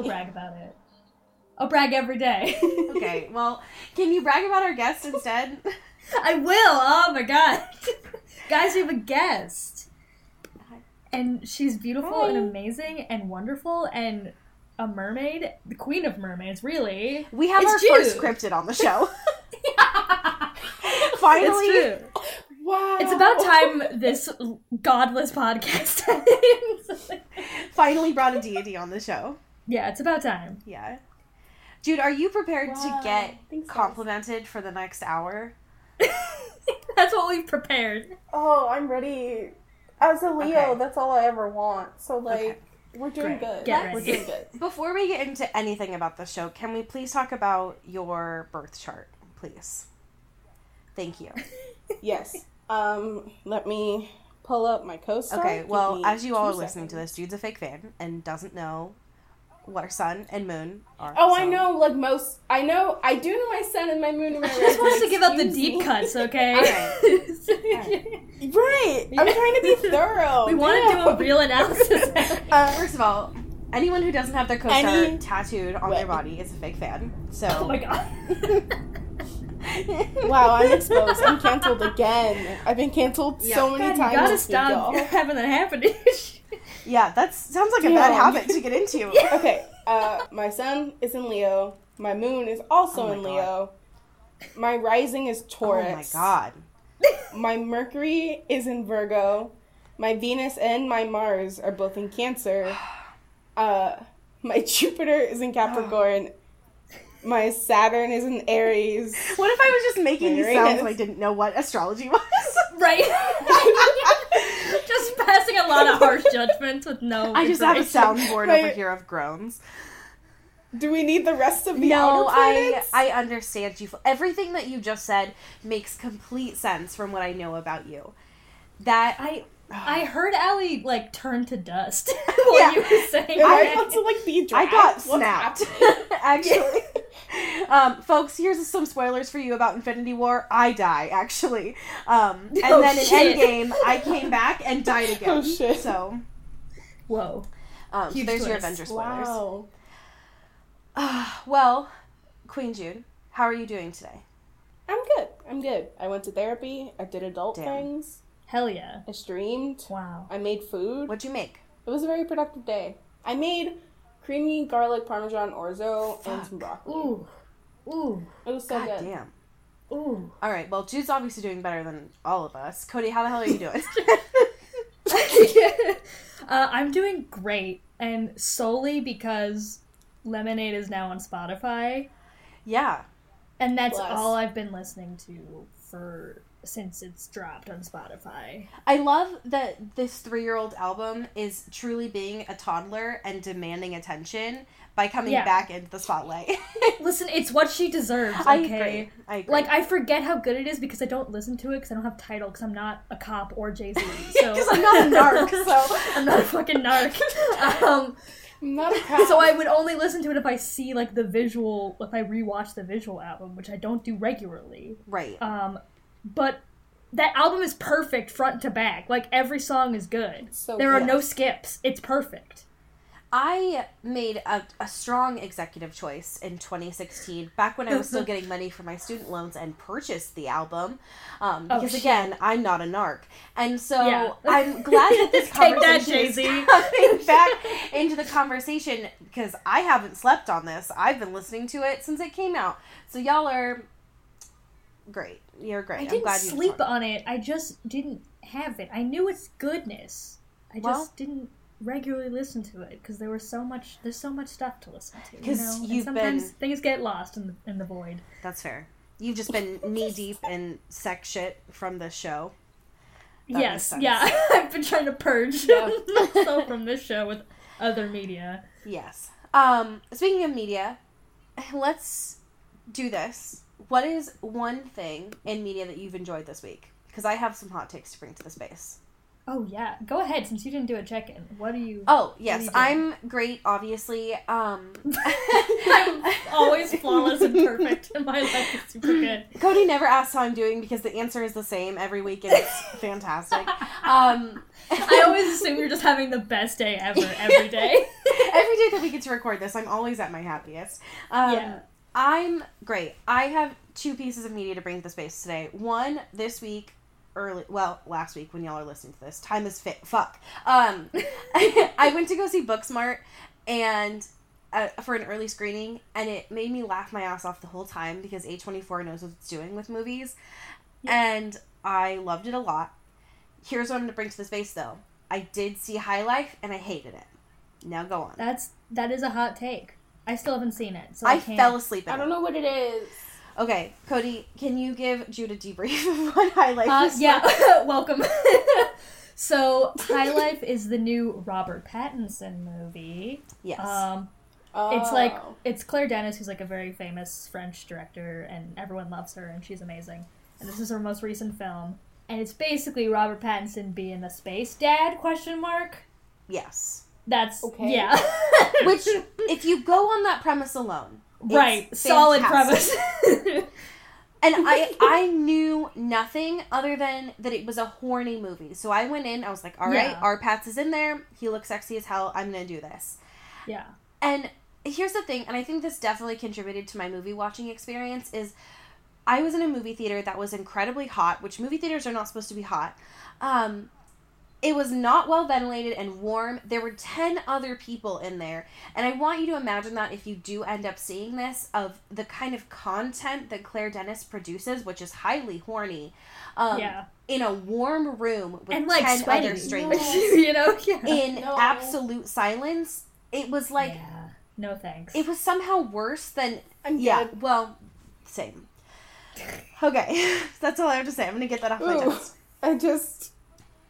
Will. Brag about it. I'll brag every day. Okay, well, can you brag about our guest instead? I will. Oh my god. Guys, we have a guest. And she's beautiful and amazing and wonderful and a mermaid, the queen of mermaids, really. We have It's our Jude. first cryptid on the show. Finally, It's true. Wow. It's about time this godless podcast ends. finally brought a deity on the show. Yeah, it's about time. Yeah. Dude, are you prepared to get Thanks, guys. complimented for the next hour? That's what we've prepared. Oh, I'm ready. As a Leo, Okay. that's all I ever want. So like, Okay. we're doing Great. good. Get we're doing good. Before we get into anything about the show, can we please talk about your birth chart, please? Thank you. Yes. Um, let me pull up my co-star. Okay, well, as you all are two listening to this, Jude's a fake fan and doesn't know what her sun and moon are. Oh, I know. Like most, I know. I do know my sun and my moon and my. She just wants to give out the deep me. cuts, okay? Right. I'm trying to be thorough. we want to do a real analysis. Uh, First of all, anyone who doesn't have their co-star Any- tattooed on their body is a fake fan. So. oh my god. wow, I'm exposed. I'm canceled again. I've been canceled Yeah. so many God, times. you gotta stop y'all. having that happen. Yeah, that sounds like a bad habit to get into. Okay, uh, my sun is in Leo. My moon is also Oh in God. Leo. My rising is Taurus. Oh my god. My Mercury is in Virgo. My Venus and my Mars are both in Cancer. Uh, my Jupiter is in Capricorn. My Saturn is in Aries. What if I was just making these Uranus. sounds and I didn't know what astrology was? right? just passing a lot of harsh judgments with no. I just have a information. soundboard My- over here of groans. Do we need the rest of the No, outer I? I understand you. Everything that you just said makes complete sense from what I know about you. That I I heard Allie like turn to dust while Yeah. you were saying I that. to like be I got snapped. actually. Um, folks, here's some spoilers for you about Infinity War. I die, actually. Um, and Oh, then in. Endgame, I came back and died again. Oh, shit. So, Whoa. um, so Huge there's your twist. Avenger spoilers. Wow. well, Queen Jude, how are you doing today? I'm good. I'm good. I went to therapy. I did adult Damn. things. Hell yeah. I streamed. Wow. I made food. What'd you make? It was a very productive day. I made creamy garlic parmesan orzo and some broccoli. Ooh. Ooh. It was so God good. damn. Ooh. All right. Well, Jude's obviously doing better than all of us. Cody, how the hell are you doing? uh, I'm doing great, and solely because Lemonade is now on Spotify, yeah. and that's Bless. all I've been listening to for since it's dropped on Spotify. I love that this three-year-old album is truly being a toddler and demanding attention by coming Yeah. back into the spotlight. Listen, it's what she deserves. Okay. I agree. I agree. Like I forget how good it is because I don't listen to it because I don't have title because I'm not a cop or Jay Z. So 'Cause I'm not a narc, so- I'm not a fucking narc. Um, not a cop. so I would only listen to it if I see like the visual, if I rewatch the visual album, which I don't do regularly. right. Um, but that album is perfect front to back. Like every song is good. So there are good. no skips. It's perfect. I made a, a strong executive choice in 2016, back when I was still getting money for my student loans, and purchased the album. Um, Oh, because shit. again, I'm not a narc, and so Yeah. I'm glad that this Take that, conversation is coming back into the conversation because I haven't slept on this. I've been listening to it since it came out. So y'all are great. You're great. I didn't sleep on it. I just didn't have it. I knew its goodness. I just Well- didn't regularly listen to it because there was so much. There's so much stuff to listen to. You 'Cause know? Sometimes been- things get lost in the in the void. That's fair. You've just been knee deep in sex shit from this show. makes yes, yeah. I've been trying to purge Yeah. myself from this show with other media. Yes. Um, speaking of media, let's do this. What is one thing in media that you've enjoyed this week? Because I have some hot takes to bring to the space. Oh yeah, go ahead. Since you didn't do a check-in, what do you? Oh yes, you? I'm great. Obviously, um, I'm always flawless and perfect, and my life is super good. Cody never asks how I'm doing because the answer is the same every week, and it's fantastic. Um, I always assume you're just having the best day ever every day. every day that we get to record this, I'm always at my happiest. Um, Yeah. I'm great. I have two pieces of media to bring to the space today. One this week, early, well, last week when y'all are listening to this. Time is fit. Fuck. Um, I went to go see Booksmart and uh, for an early screening, and it made me laugh my ass off the whole time because A24 knows what it's doing with movies, and I loved it a lot. Here's what I'm gonna bring to the space though. I did see High Life and I hated it. Now go on. That's that is a hot take. I still haven't seen it, so I, I can't. fell asleep. In I don't know what it is. Okay, Cody, can you give Jude a debrief of what High Life Uh, is? yeah, welcome. so, High Life is the new Robert Pattinson movie. Yes. Um, Oh. It's like it's Claire Denis, who's like a very famous French director, and everyone loves her, and she's amazing. And this is her most recent film, and it's basically Robert Pattinson being a space dad? Question mark. yes. That's Okay. yeah. Which, if you go on that premise alone, it's right, solid premise. And I, I knew nothing other than that it was a horny movie. So I went in. I was like, all right, Yeah. our Pats is in there. He looks sexy as hell. I'm gonna do this. yeah, And here's the thing, and I think this definitely contributed to my movie watching experience is I was in a movie theater that was incredibly hot, which movie theaters are not supposed to be hot. Um, it was not well ventilated and warm. There were 10 other people in there. And I want you to imagine that if you do end up seeing this, of the kind of content that Claire Denis produces, which is highly horny, um, yeah, in a warm room with and like 10 sweaty, other strangers you know. Yeah. in No. absolute silence. It was like, yeah. no thanks. it was somehow worse than I'm yeah, good. well, same. Okay, that's all I have to say. I'm gonna get that off my Ooh. chest. I just.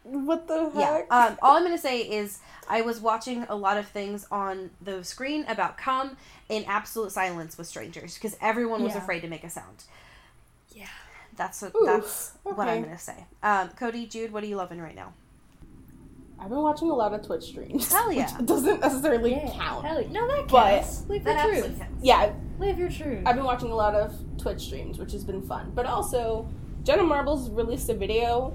What the Yeah. heck? Um, all I'm gonna say is I was watching a lot of things on the screen about cum in absolute silence with strangers because everyone was Yeah. afraid to make a sound. yeah. That's what Ooh, that's what I'm gonna say. Um, Cody, Jude, what are you loving right now? I've been watching a lot of Twitch streams. Hell yeah. Which doesn't necessarily Yeah. count. Hell, yeah. no, that But- counts. Live That your truth. counts. Yeah, Live your truth. I've been watching a lot of Twitch streams, which has been fun. But also, Jenna Marbles released a video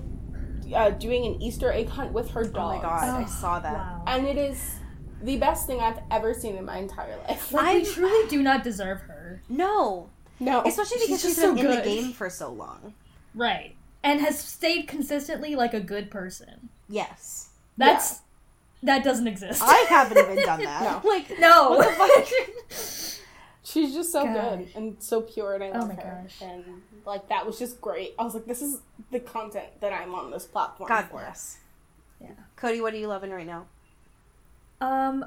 uh, doing an Easter egg hunt with her dog. Oh my god, I Oh, saw that. Wow. And it is the best thing I've ever seen in my entire life. Like, I- we truly do not deserve her. No, No. especially because She's she's, just been so in the game for so long. Right. And has stayed consistently like a good person. Yes, That's that doesn't exist. I haven't even done that. No. Like no. What the She's just so God. good and so pure, and I Oh love my her. gosh. And like that was just great. I was like, this is the content that I'm on this platform God for. bless. Yeah. Cody, what are you loving right now? Um,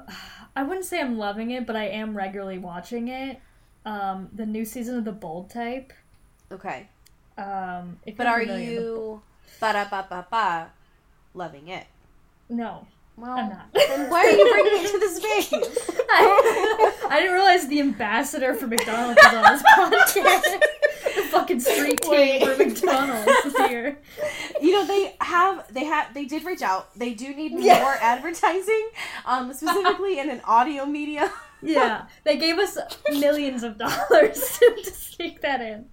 I wouldn't say I'm loving it, but I am regularly watching it. Um, the new season of The Bold Type. Okay. Um, if But you're are familiar, The you ba da ba ba ba loving it? No, Well, I'm not. then why are you bringing it to the space? I, I didn't realize the ambassador for McDonald's was on this podcast. the fucking street team Wait. for McDonald's is here. You know they have they have they did reach out. They do need Yeah. more advertising, um, specifically in an audio media. Yeah, they gave us millions of dollars to sneak that in.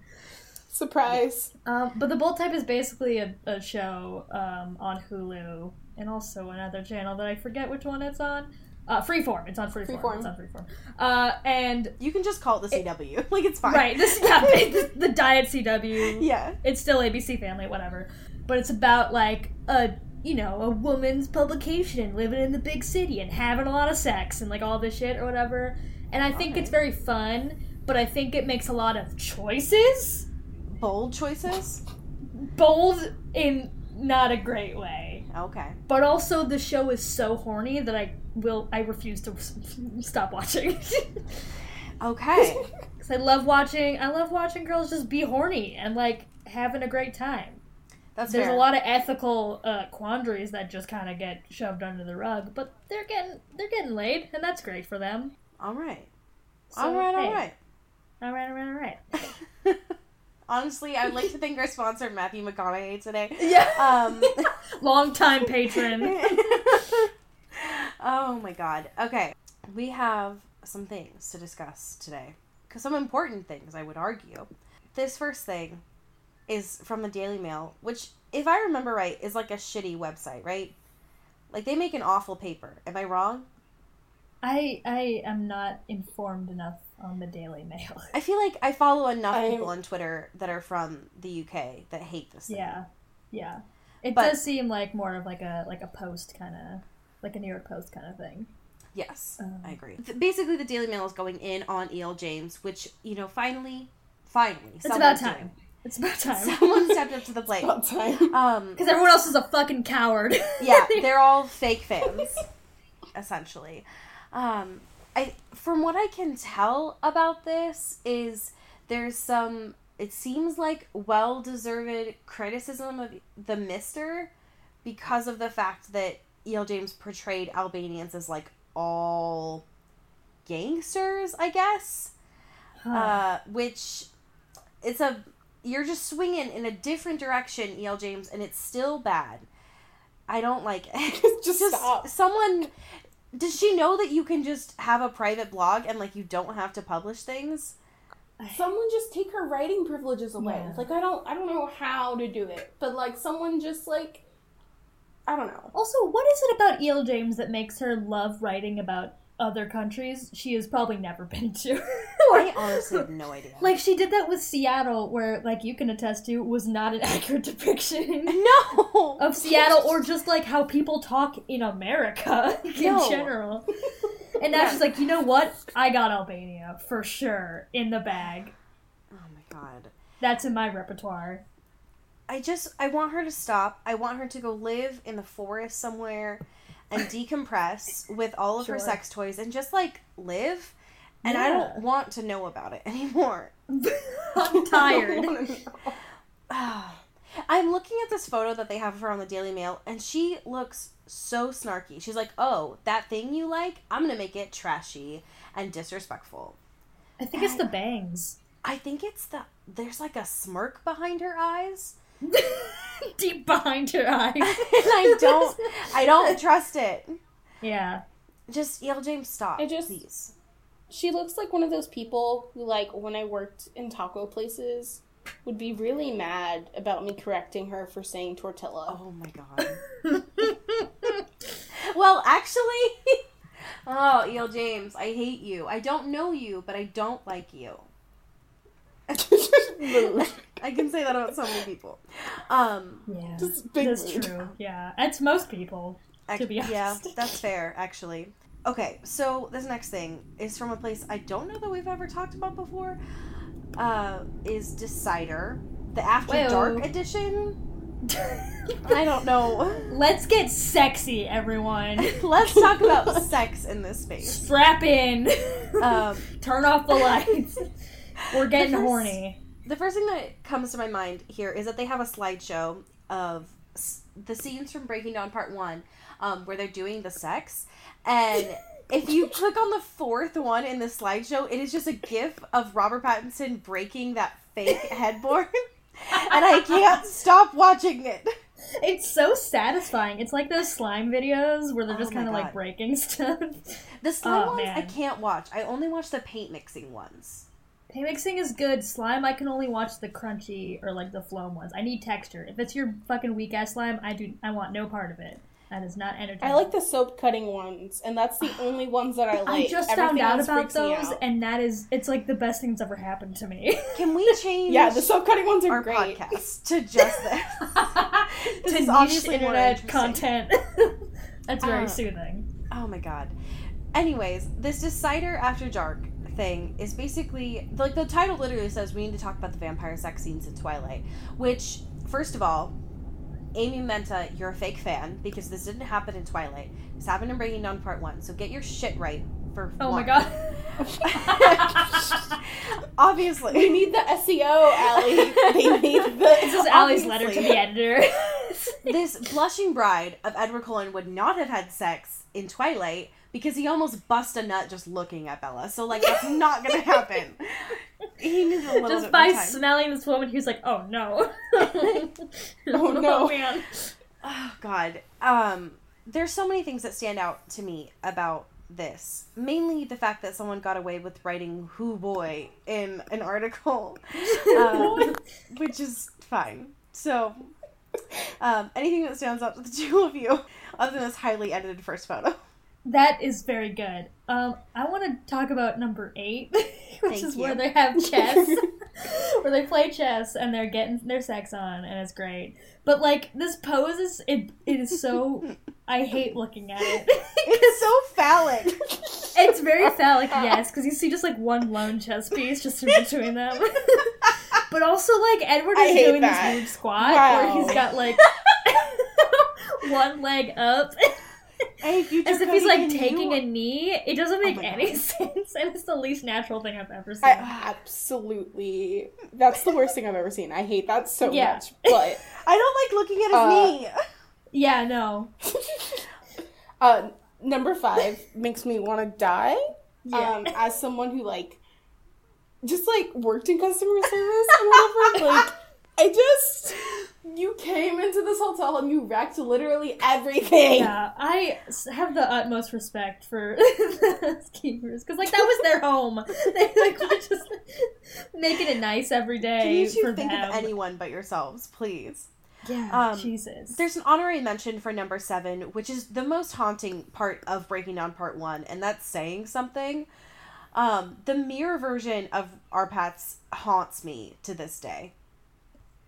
Surprise. Um, but the Bold Type is basically a, a show um, on Hulu and also another channel that I forget which one it's on. Uh, Freeform. It's on Freeform. Freeform. It's on Freeform. Uh, and You can just call it the CW. Like it's fine. right, this yeah, the, the Diet CW. Yeah. It's still ABC Family, whatever. But it's about like a you know a woman's publication living in the big city and having a lot of sex and like all this shit or whatever. And I think Okay. it's very fun, but I think it makes a lot of choices Bold choices. bold in not a great way. Okay. But also the show is so horny that I will I refuse to stop watching. Okay. Cuz I love watching I love watching girls just be horny and like having a great time. That's There's fair. a lot of ethical uh, quandaries that just kind of get shoved under the rug, but they're getting they're getting laid, and that's great for them. All right. So, all right. hey, All right. all right, all right, all right. Honestly, I'd like to thank our sponsor Matthew McConaughey today. Yeah, Um. long time patron. oh my god. Okay. We have some things to discuss today. Cause some important things, I would argue. This first thing is from the Daily Mail, which, if I remember right, is like a shitty website, right? Like they make an awful paper. Am I wrong? I I am not informed enough on the Daily Mail. I feel like I follow enough I- people on Twitter that are from the UK that hate this thing. Yeah, yeah. It But- does seem like more of like a like a post kind of like a New York Post kind of thing. Yes, Um, I agree. Basically, the Daily Mail is going in on E.L. James, which, you know, finally, finally. It's about time. It's about time. Someone stepped up to the plate. About time. Um, Because everyone else is a fucking coward. yeah, they're all fake fans, essentially. Um, I, from what I can tell about this, is there's some. It seems like well deserved criticism of the Mister because of the fact that E.L. James portrayed Albanians as like all gangsters, I guess. Uh, which it's a you're just swinging in a different direction, E.L. James, and it's still bad. I don't like it. Just stop. Someone does she know that you can just have a private blog and like you don't have to publish things? Someone just take her writing privileges away. Yeah. Like I don't I don't know how to do it. But like someone just like I don't know. Also, what is it about E.L. James that makes her love writing about other countries she has probably never been to? I honestly have no idea. like she did that with Seattle, where like you can attest to was not an accurate depiction no. of Seattle, or just like how people talk in America in No. general. And now Yeah. she's like, you know what? I got Albania for sure in the bag. Oh my god. That's in my repertoire. I just I want her to stop. I want her to go live in the forest somewhere and decompress with all of her sex toys and just like live. And I don't want to know about it anymore. I'm tired. I'm looking at this photo that they have of her on the Daily Mail, and she looks so snarky. She's like, "Oh, that thing you like? I'm gonna make it trashy and disrespectful." I think it's the bangs. I think it's the there's like a smirk behind her eyes, Deep behind her eyes. and I don't, I don't trust it. Yeah. Just E.L. James, stop, just- please. She looks like one of those people who like when I worked in taco places would be really mad about me correcting her for saying tortilla. Oh my god. well, actually, oh, E.L. James, I hate you. I don't know you, but I don't like you. I can say that about so many people. Um, Yeah. Just big That's mood. true. Yeah. That's most people. ac- To be honest. yeah, that's fair, actually. Okay, so this next thing is from a place I don't know that we've ever talked about before. Uh, is Decider, the After Whoa. Dark edition. I don't know. Let's get sexy, everyone. Let's talk about sex in this space. Strap in. Um, Turn off the lights. We're getting first- horny. The first thing that comes to my mind here is that they have a slideshow of s- the scenes from Breaking Dawn Part One, um, where they're doing the sex, and if you click on the fourth one in the slideshow, it is just a GIF of Robert Pattinson breaking that fake headboard, and I can't stop watching it. It's so satisfying. It's like those slime videos where they're Oh just my kind of like breaking stuff. The slime Oh, ones I can't watch. I only watch the paint mixing ones. Paint mixing is good. Slime, I can only watch the crunchy or like the floam ones. I need texture. If it's your fucking weak ass slime, I do. I want no part of it. That is not entertaining. I like the soap cutting ones, and that's the only ones that I like. I just Everything found out about those, out. and that is, it's like the best thing that's ever happened to me. Can we change? yeah, the soap cutting ones are our great. podcast to just this. This to is niche obviously internet content. that's very Uh, soothing. Oh my god. Anyways, this Decider After Dark thing is basically like the title literally says we need to talk about the vampire sex scenes in Twilight. Which, first of all, Amy Menta, you're a fake fan because this didn't happen in Twilight. This happened in Breaking Dawn Part One. So get your shit right. For Oh my god. Obviously. We need the SEO, Allie. They need the. This is Allie's letter to the editor. this blushing bride of Edward Cullen would not have had sex in Twilight because he almost bust a nut just looking at Bella. So like that's not gonna happen. He needed a little Just bit by time. smelling this woman, he was like, "Oh no, Oh, no. man." Oh God. Um, there's so many things that stand out to me about this. Mainly the fact that someone got away with writing "who boy" in an article, um, which is fine. So, um, anything that stands out to the two of you, other than this highly edited first photo. That is very good. Um, I want to talk about number eight, which Thank is you. where they have chess, where they play chess and they're getting their sex on, and it's great. But like this pose is it, it is so I hate looking at it. It's so phallic. it's very phallic, yes, because you see just like one lone chess piece just in between them. but also like Edward is doing that. this weird squat where he's got like one leg up. As if he's like taking a knee. It doesn't make my any God. sense, and it's the least natural thing I've ever seen. I absolutely. That's the worst thing I've ever seen. I hate that so Yeah. much. But I don't like looking at his Uh, knee. yeah, no. uh, number five makes me want to die. Yeah. Um, as someone who like just like worked in customer service and whatever, like I just you came into this hotel and you wrecked literally everything. yeah, I s- have the utmost respect for the keepers because, like, that was their home. They like were just making it nice every day Can you for think them. of anyone but yourselves, please? yeah, Um, Jesus. There's an honorary mention for number seven, which is the most haunting part of Breaking Dawn part one, and that's saying something. Um, the mirror version of R-Patz haunts me to this day,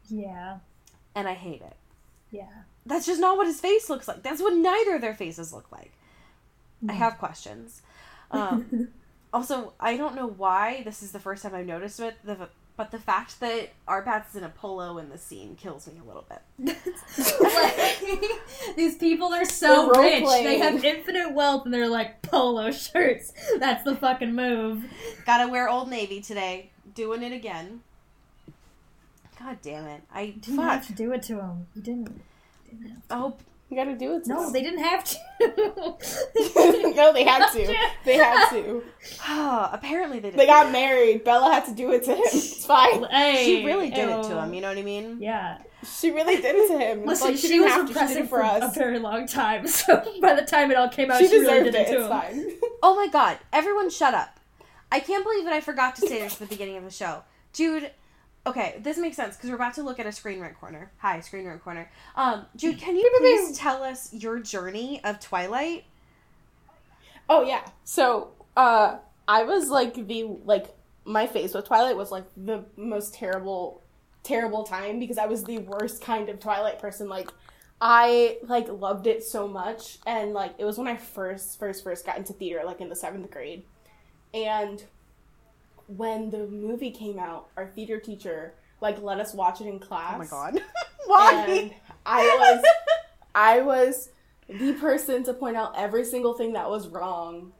yeah, and I hate it. yeah. That's just not what his face looks like. That's what neither of their faces look like. I have questions. Um, also, I don't know why this is the first time I've noticed it, the, but the fact that R-Patz is in a polo in the scene kills me a little bit. Like, these people are so rich. They have infinite wealth, and they're like polo shirts. That's the fucking move. Gotta wear Old Navy today. Doing it again. God damn it. I You didn't fuck. have to do it to him. You didn't. didn't have to. Oh, You gotta do it. To him. No, them. they didn't have to. no, they had to. They had to. Oh, apparently they did. They got married. Bella had to do it to him. It's fine. hey, she really did it to him. You know what I mean? Yeah. She really did it to him. Listen, like, she, didn't was have to. She did repressive it for, for a us. very long time, so by the time it all came out, She she, really deserved did it. it to It's him. fine. Oh my god! Everyone, shut up! I can't believe that I forgot to say this at the beginning of the show, Jude. Okay, this makes sense because we're about to look at a screen rant corner. Hi, screen rant corner. Um, Jude, can you please tell us your journey of Twilight? Oh yeah. So uh I was like the like my phase with Twilight was like the most terrible terrible time because I was the worst kind of Twilight person. Like I like loved it so much and like it was when I first first first got into theater like in the 7th grade. And when the movie came out, our theater teacher like let us watch it in class. Oh my god! Why? And I was I was the person to point out every single thing that was wrong.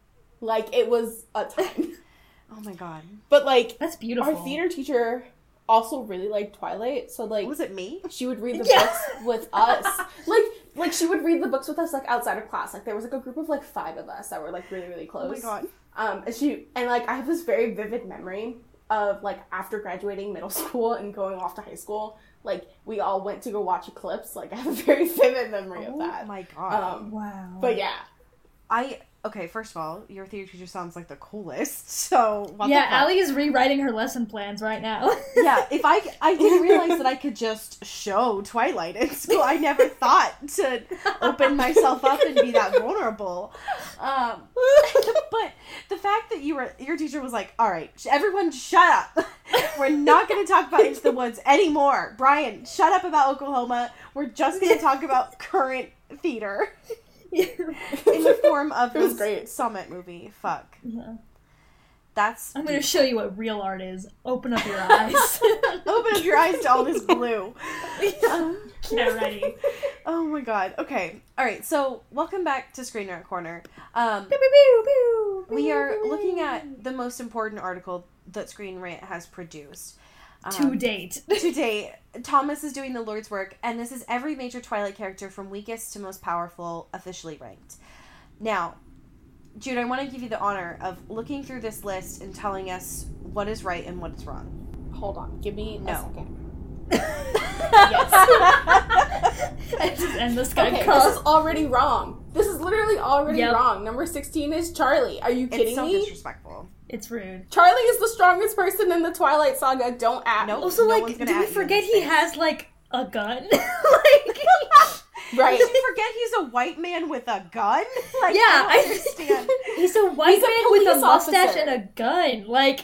Like it was a time. Oh my god! but like That's beautiful. our theater teacher also really liked Twilight, so like Was it me? she would read the Yeah. books with us. Like like she would read the books with us like outside of class. Like there was like a group of like five of us that were like really really close. Oh my god! Um, and she and like I have this very vivid memory of like after graduating middle school and going off to high school, like we all went to go watch Eclipse. Like I have a very vivid memory of that. Oh my god! Um, Wow. but yeah, I okay. First of all, your theater teacher sounds like the coolest. So yeah? Allie is rewriting her lesson plans right now. yeah, if I I didn't realize that I could just show Twilight in school. I never thought to open myself up and be that vulnerable. Um, but the fact that you were your teacher was like, "All right, everyone, shut up. We're not going to talk about Into the Woods anymore. Brian, shut up about Oklahoma. We're just going to talk about current theater in the form of this great. Summit movie. Fuck, Yeah. that's I'm gonna show you what real art is. Open up your eyes. open up your eyes to all this blue." Um, Get ready. Oh my god. Okay. All right. So welcome back to Screen Rant Corner. Um, pew, pew, pew. we are looking at the most important article that Screen Rant has produced. To um, date. to date. Thomas is doing the Lord's work, and this is every major Twilight character from weakest to most powerful officially ranked. Now, Jude, I want to give you the honor of looking through this list and telling us what is right and what is wrong. Hold on, give me No. a second. I just end the Skype Okay, call. this is already wrong. This is literally already Yep. wrong. Number 16 is Charlie. Are you kidding It's kidding so me? disrespectful. It's rude. Charlie is the strongest person in the Twilight Saga. Don't act. Nope. Also, No like, do we you forget he has like a gun? like, Right. Did you forget he's a white man with a gun? Like, Yeah, I I- don't understand. he's a white He's a man with a mustache officer. and a gun. Like,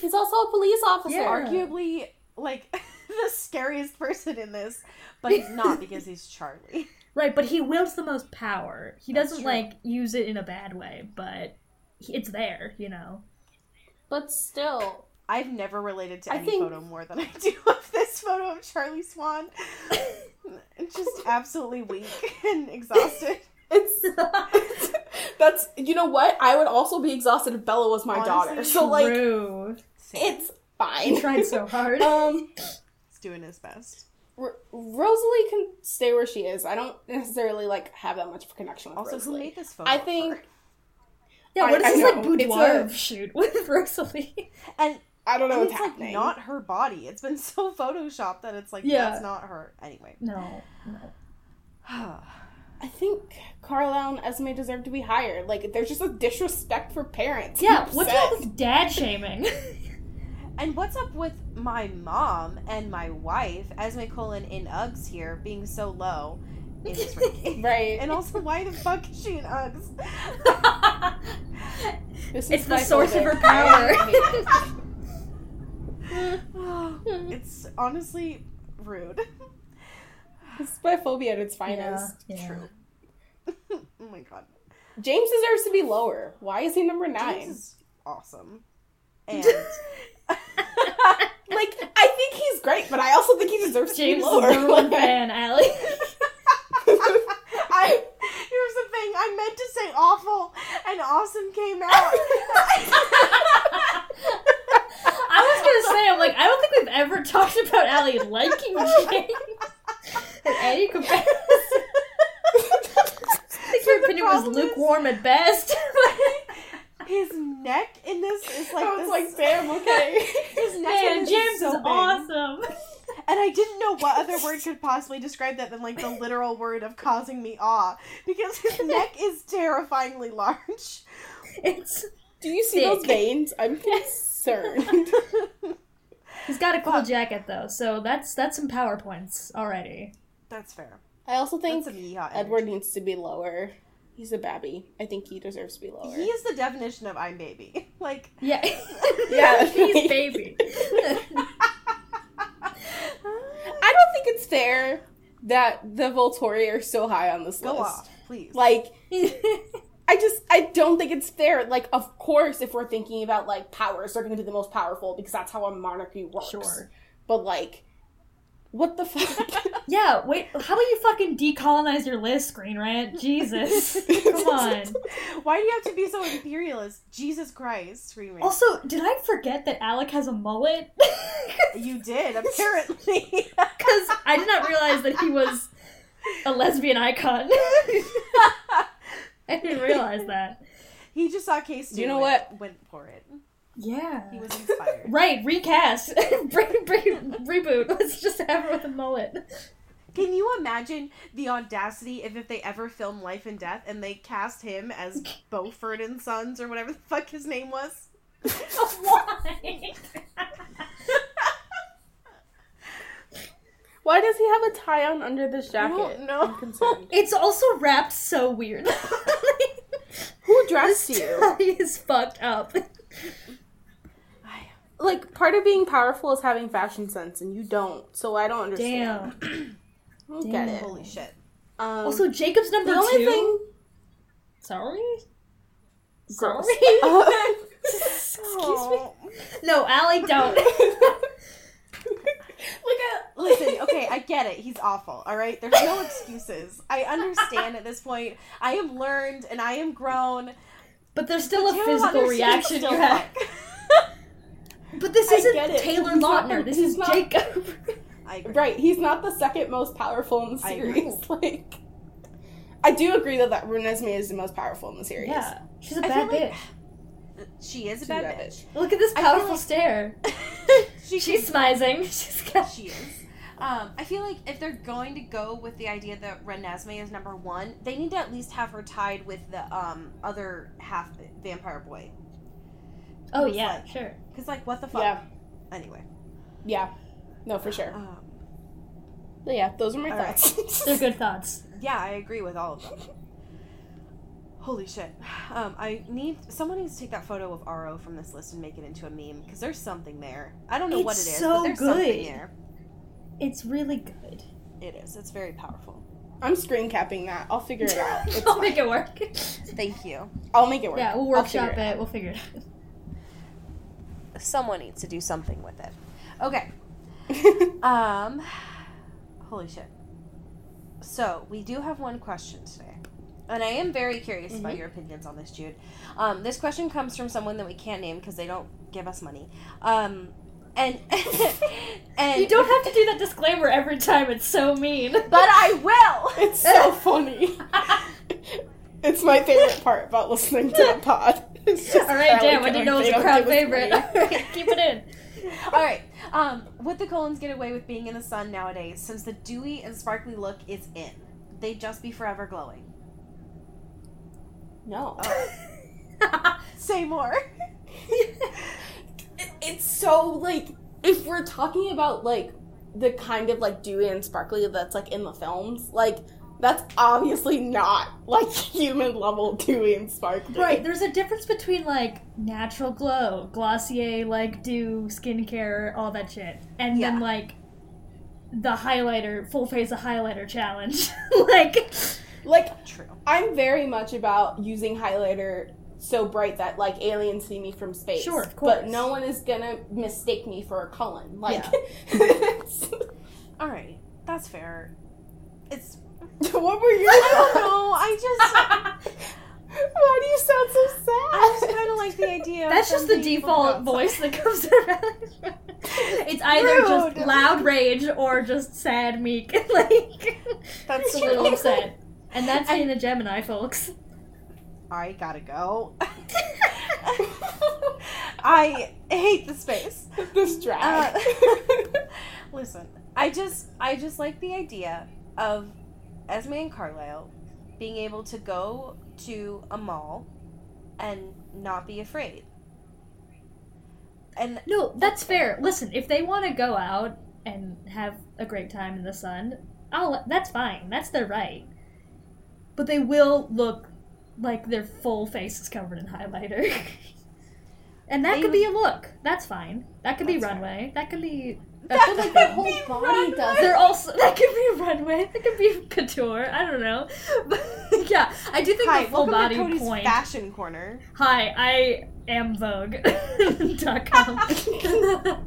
He's also a police officer. Yeah. Arguably, like the scariest person in this, but he's not because he's Charlie. right, but he wields the most power. He That's doesn't true. like use it in a bad way, but it's there, you know. But still, I've never related to I any think- photo more than I do of this photo of Charlie Swan. Just absolutely weak and exhausted. it's that's you know what? I would also be exhausted if Bella was my Honestly, daughter. So like, True. it's He fine. tried so hard. Um, He's doing his best. R- Rosalie can stay where she is. I don't necessarily like have that much of a connection with Also, who Rosalie. made this photo? I of think her? yeah, I- what is I this like boudoir a- shoot with Rosalie? and, I don't know and what's it's like not her body. It's been so photoshopped that it's like Yeah. that's not her. Anyway, No, no. I think Carlisle and Esme deserve to be higher. Like, there's just a disrespect for parents. Yeah, what's up with dad shaming? And what's up with my mom and my wife, Esme Cullen in Uggs here, being so low in this ranking? Right. And also, why the fuck is she in Uggs? This is it's the source of her power. I hate it. it's honestly rude. This is my phobia at its finest. yeah. True. oh my god. James deserves to be lower. Why is he number nine? James is awesome. And Like, I think he's great, but I also think he deserves to James be is lower. the number one fan, Allie. I here's the thing, I meant to say awful and awesome came out. I was gonna say, I'm like, I don't think we've ever talked about Allie liking James in any comparison. I think your opinion was problem is- lukewarm at best. His neck in this is like I was this. like, damn, okay. his neck in Man, this James so is big. awesome. And I didn't know what other word could possibly describe that than like the literal word of causing me awe because his neck is terrifyingly large. It's Do you see those veins? I'm concerned. he's got a cool Fuck. jacket though, so that's that's some power points already. That's fair. I also think That's some yeehaw Edward needs to be lower. He's a babby. I think he deserves to be lower. He is the definition of I'm baby. Like Yeah, Yeah. he's baby. I don't think it's fair that the Volturi are so high on this go list. off, please. Like, I just I don't think it's fair. Like, of course, if we're thinking about like powers, they're going to be the most powerful because that's how a monarchy works. Sure. But like, what the fuck? Yeah, wait, how about you fucking decolonize your list, Screen Rant? Jesus. Come on. Why do you have to be so imperialist? Jesus Christ, screaming. Also, did I forget that Alec has a mullet? you did, apparently. Because I did not realize that he was a lesbian icon. I didn't realize that. he just saw Case You know what? Went for it. Yeah. He was inspired. Right, recast. bring, bring, reboot. Let's just have her with a mullet. Can you imagine the audacity if, if they ever film Life and Death and they cast him as Beaufort and Sons or whatever the fuck his name was? Why? Why does he have a tie on under this jacket? don't. I'm concerned. It's also wrapped so weird. Who dressed this you? tie is fucked up. Like, part of being powerful is having fashion sense, and you don't. So I don't understand. Damn. I don't get it. Holy shit. Um, Also, Jacob's number the only two. thing. Sorry. Gross. Sorry. Excuse me. no, Allie, don't. Look at. Listen, okay, I get it. He's awful, alright? There's no excuses. I understand at this point. I am learned and I am grown. But there's still a physical reaction still you have. Fuck. But this I isn't. Taylor He's Lautner. This is not- Jacob. I agree. Right, he's not the second most powerful in the I series. Like, I do agree that that Renesmee is the most powerful in the series. yeah, she's a I bad feel like- bitch. She is a bad, bad bitch. Look at this powerful like- stare. she She's smizing. She's got. She is. Um, I feel like if they're going to go with the idea that Renesmee is number one, they need to at least have her tied with the um other half vampire boy. Oh yeah, like- sure. Cause like what the fuck? Yeah, Anyway. yeah. No, for sure. Um, But yeah, those are my All right. thoughts. They're good thoughts. yeah, I agree with all of them. Holy shit. Um, I need someone needs to take that photo of Aro from this list and make it into a meme because there's something there. I don't know what It's so but there's something good. there. It's really good. It is. It's very powerful. I'm screen capping that. I'll figure it out. I'll fine. make it work. Thank you. I'll make it work. yeah, we'll workshop figure it. We'll figure it out. Someone needs to do something with it. Okay. Um, holy shit. So we do have one question today, and I am very curious about Mhm. your opinions on this, Jude. Um, this question comes from someone that we can't name because they don't give us money. Um, and and You don't have to do that disclaimer every time. It's so mean. but I will. it's so funny. It's my favorite part about listening to the pod. It's just All right, Ellie damn. I didn't know it was a crowd don't give us favorite. money." All right, keep it in. All right. Um, would the Cullens get away with being in the sun nowadays since the dewy and sparkly look is in? They'd just be forever glowing. No. Say more. It- it's so like if we're talking about like the kind of like dewy and sparkly that's like in the films, like that's obviously not like human level dewy and sparkly. Right, there's a difference between like natural glow, Glossier, like dew, skincare, all that shit, and then like the highlighter, full face of highlighter challenge. like, Like True. I'm very much about using highlighter so bright that like aliens see me from space. Sure, of But no one is gonna mistake me for a Cullen. Like All right, that's fair. It's what were you? I don't know. I just Why do you sound so sad? I just kind of like the idea. that's just the being able to go default voice that comes around. it's either just loud rage or just sad, meek. like, That's a little upset. And that's in the Gemini, folks. I gotta go. I hate the space. this drag. Uh, listen, I just I just like the idea of Esme and Carlisle being able to go to a mall and not be afraid. And No, that's fair. Listen, if they want to go out and have a great time in the sun, I'll, that's fine. That's their right. But they will look like their full face is covered in highlighter. and that They could be a look. That's fine. That could be That's runway. That could be. That That's could like their whole body does. They're also that could be runway. That could be couture. I don't know. But yeah, I do think hi, the full body to Cody's point. fashion corner. Hi, I am Vogue. com.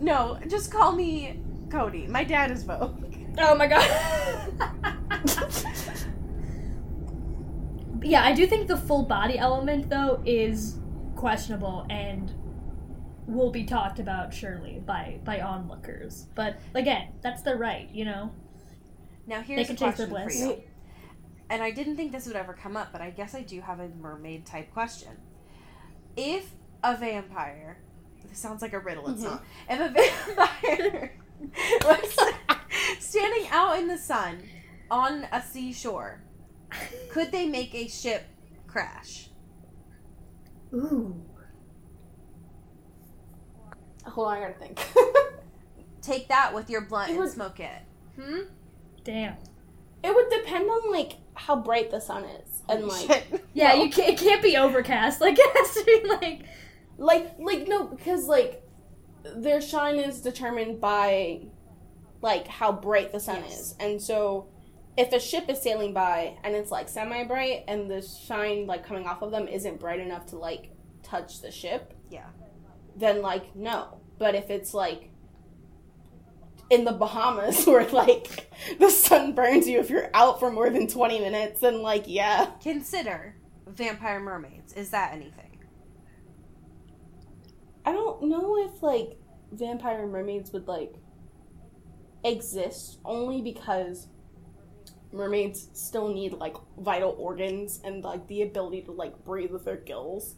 No, just call me Cody. My dad is Vogue. Oh my god. yeah, I do think the full body element though is questionable and will be talked about surely by by onlookers. But again, that's their right, you know. Now here's can a chase their question for bliss. you. And I didn't think this would ever come up, but I guess I do have a mermaid type question. If a vampire, this sounds like a riddle, it's Mhm. not. If a vampire was standing out in the sun on a seashore, could they make a ship crash? Ooh. Hold on, I gotta think. Take that with your blunt It and would- smoke it. Hmm? Damn. it would depend on like how bright the sun is and like Shit. Yeah, No. you can't, it can't be overcast. Like it has to be like like like no because like their shine is determined by like how bright the sun Yes. is and so if a ship is sailing by and it's like semi bright and the shine like coming off of them isn't bright enough to like touch the ship Yeah. Then like no but if it's like in the Bahamas where like the sun burns you if you're out for more than 20 minutes then like yeah Consider vampire mermaids. Is that anything? I don't know if like vampire mermaids would like exist only because mermaids still need like vital organs and like the ability to like breathe with their gills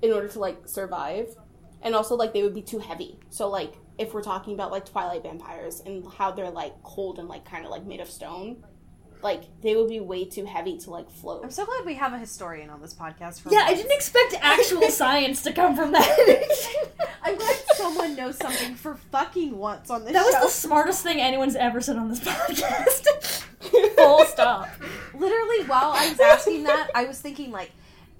in order to like survive. And also like they would be too heavy. So like if we're talking about like twilight vampires and how they're like cold and like kind of like made of stone, like they would be way too heavy to like float. I'm so glad we have a historian on this podcast. For Yeah, I didn't expect actual science to come from that. I'm glad someone knows something for fucking once on this that was show. the smartest thing anyone's ever said on this podcast. Full stop. Literally, while I was asking that, I was thinking like,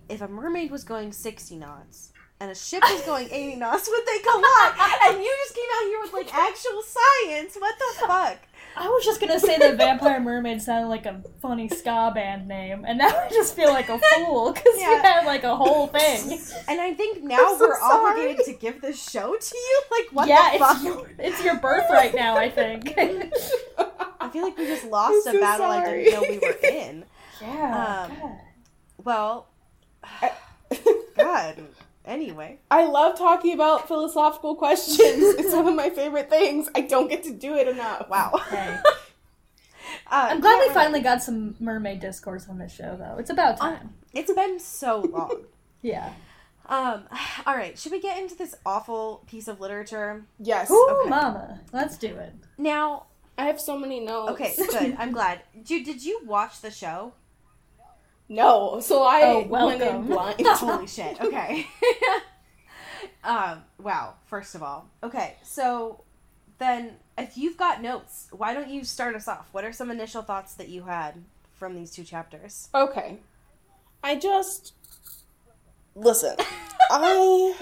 if a mermaid was going 60 knots and a ship is going 80 knots, would they collide? And you just came out here with like actual science. What the fuck? I was just gonna say that Vampire Mermaid sounded like a funny ska band name, and now I just feel like a fool because you had like a whole thing. And I think now so we're sorry. obligated to give this show to you. Like, what yeah, the fuck? it's your, it's your birthright now. I think. I feel like we just lost a battle I sorry. didn't know we were in. yeah. Um. Well, God. Anyway. I love talking about philosophical questions. it's one of my favorite things. I don't get to do it enough. Wow. Hey. Uh, I'm glad yeah, we finally got some mermaid discourse on this show, though. It's about time. It's been so long. yeah. Um, all right, should we get into this awful piece of literature? Yes. Ooh, Okay. mama. Let's do it. Now, I have so many notes. okay, good. I'm glad. Dude, did you watch the show? No, so I Oh, went in blind. Holy shit. Okay. um, wow, first of all. Okay, so then if you've got notes, why don't you start us off? What are some initial thoughts that you had from these two chapters? okay. I just listen. I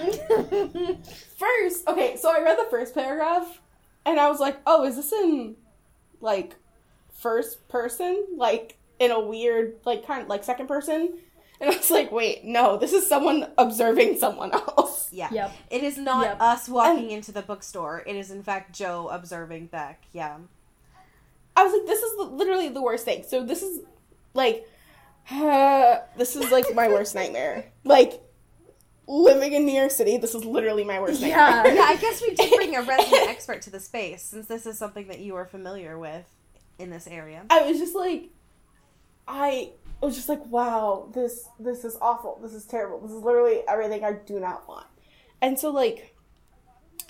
first okay, so I read the first paragraph and I was like, oh, is this in like first person? Like in a weird like kind of like second person? And I was like, wait, no, this is someone observing someone else. Yeah. Yep. It is not Yep. us walking into the bookstore. It is in fact Joe observing Beck. Yeah. I was like, this is literally the worst thing. So this is like, this is like my worst nightmare. Like living in New York City, this is literally my worst Yeah. nightmare. Yeah, I guess we did bring a resident expert to the space since this is something that you are familiar with in this area. I was just like, I was just like, wow, this this is awful. This is terrible. This is literally everything I do not want. And so like,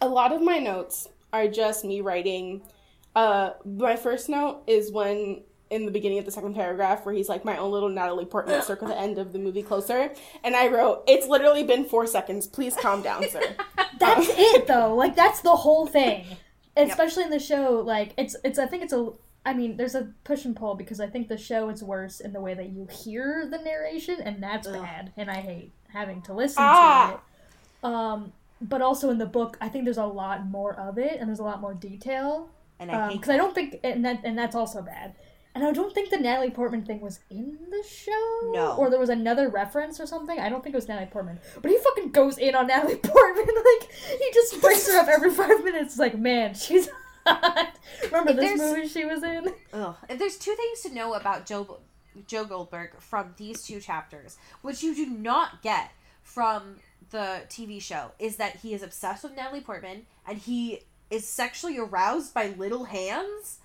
a lot of my notes are just me writing. Uh, my first note is when in the beginning of the second paragraph where he's like my own little Natalie Portman circle the end of the movie closer, and I wrote, "It's literally been four seconds. Please calm down, sir." That's it though. Like that's the whole thing. Especially in the show, like it's it's I think it's a I mean, there's a push and pull because I think the show is worse in the way that you hear the narration and that's Ugh. bad and I hate having to listen Ah. to it. Um but also in the book, I think there's a lot more of it and there's a lot more detail. And I hate Because I don't think and that and that's also bad. And I don't think the Natalie Portman thing was in the show. No. Or there was another reference or something. I don't think it was Natalie Portman. But he fucking goes in on Natalie Portman. Like, he just brings her up every five minutes. It's like, man, she's Remember If this movie she was in? Ugh. If there's two things to know about Joe Joe Goldberg from these two chapters, which you do not get from the TV show, is that he is obsessed with Natalie Portman and he is sexually aroused by little hands.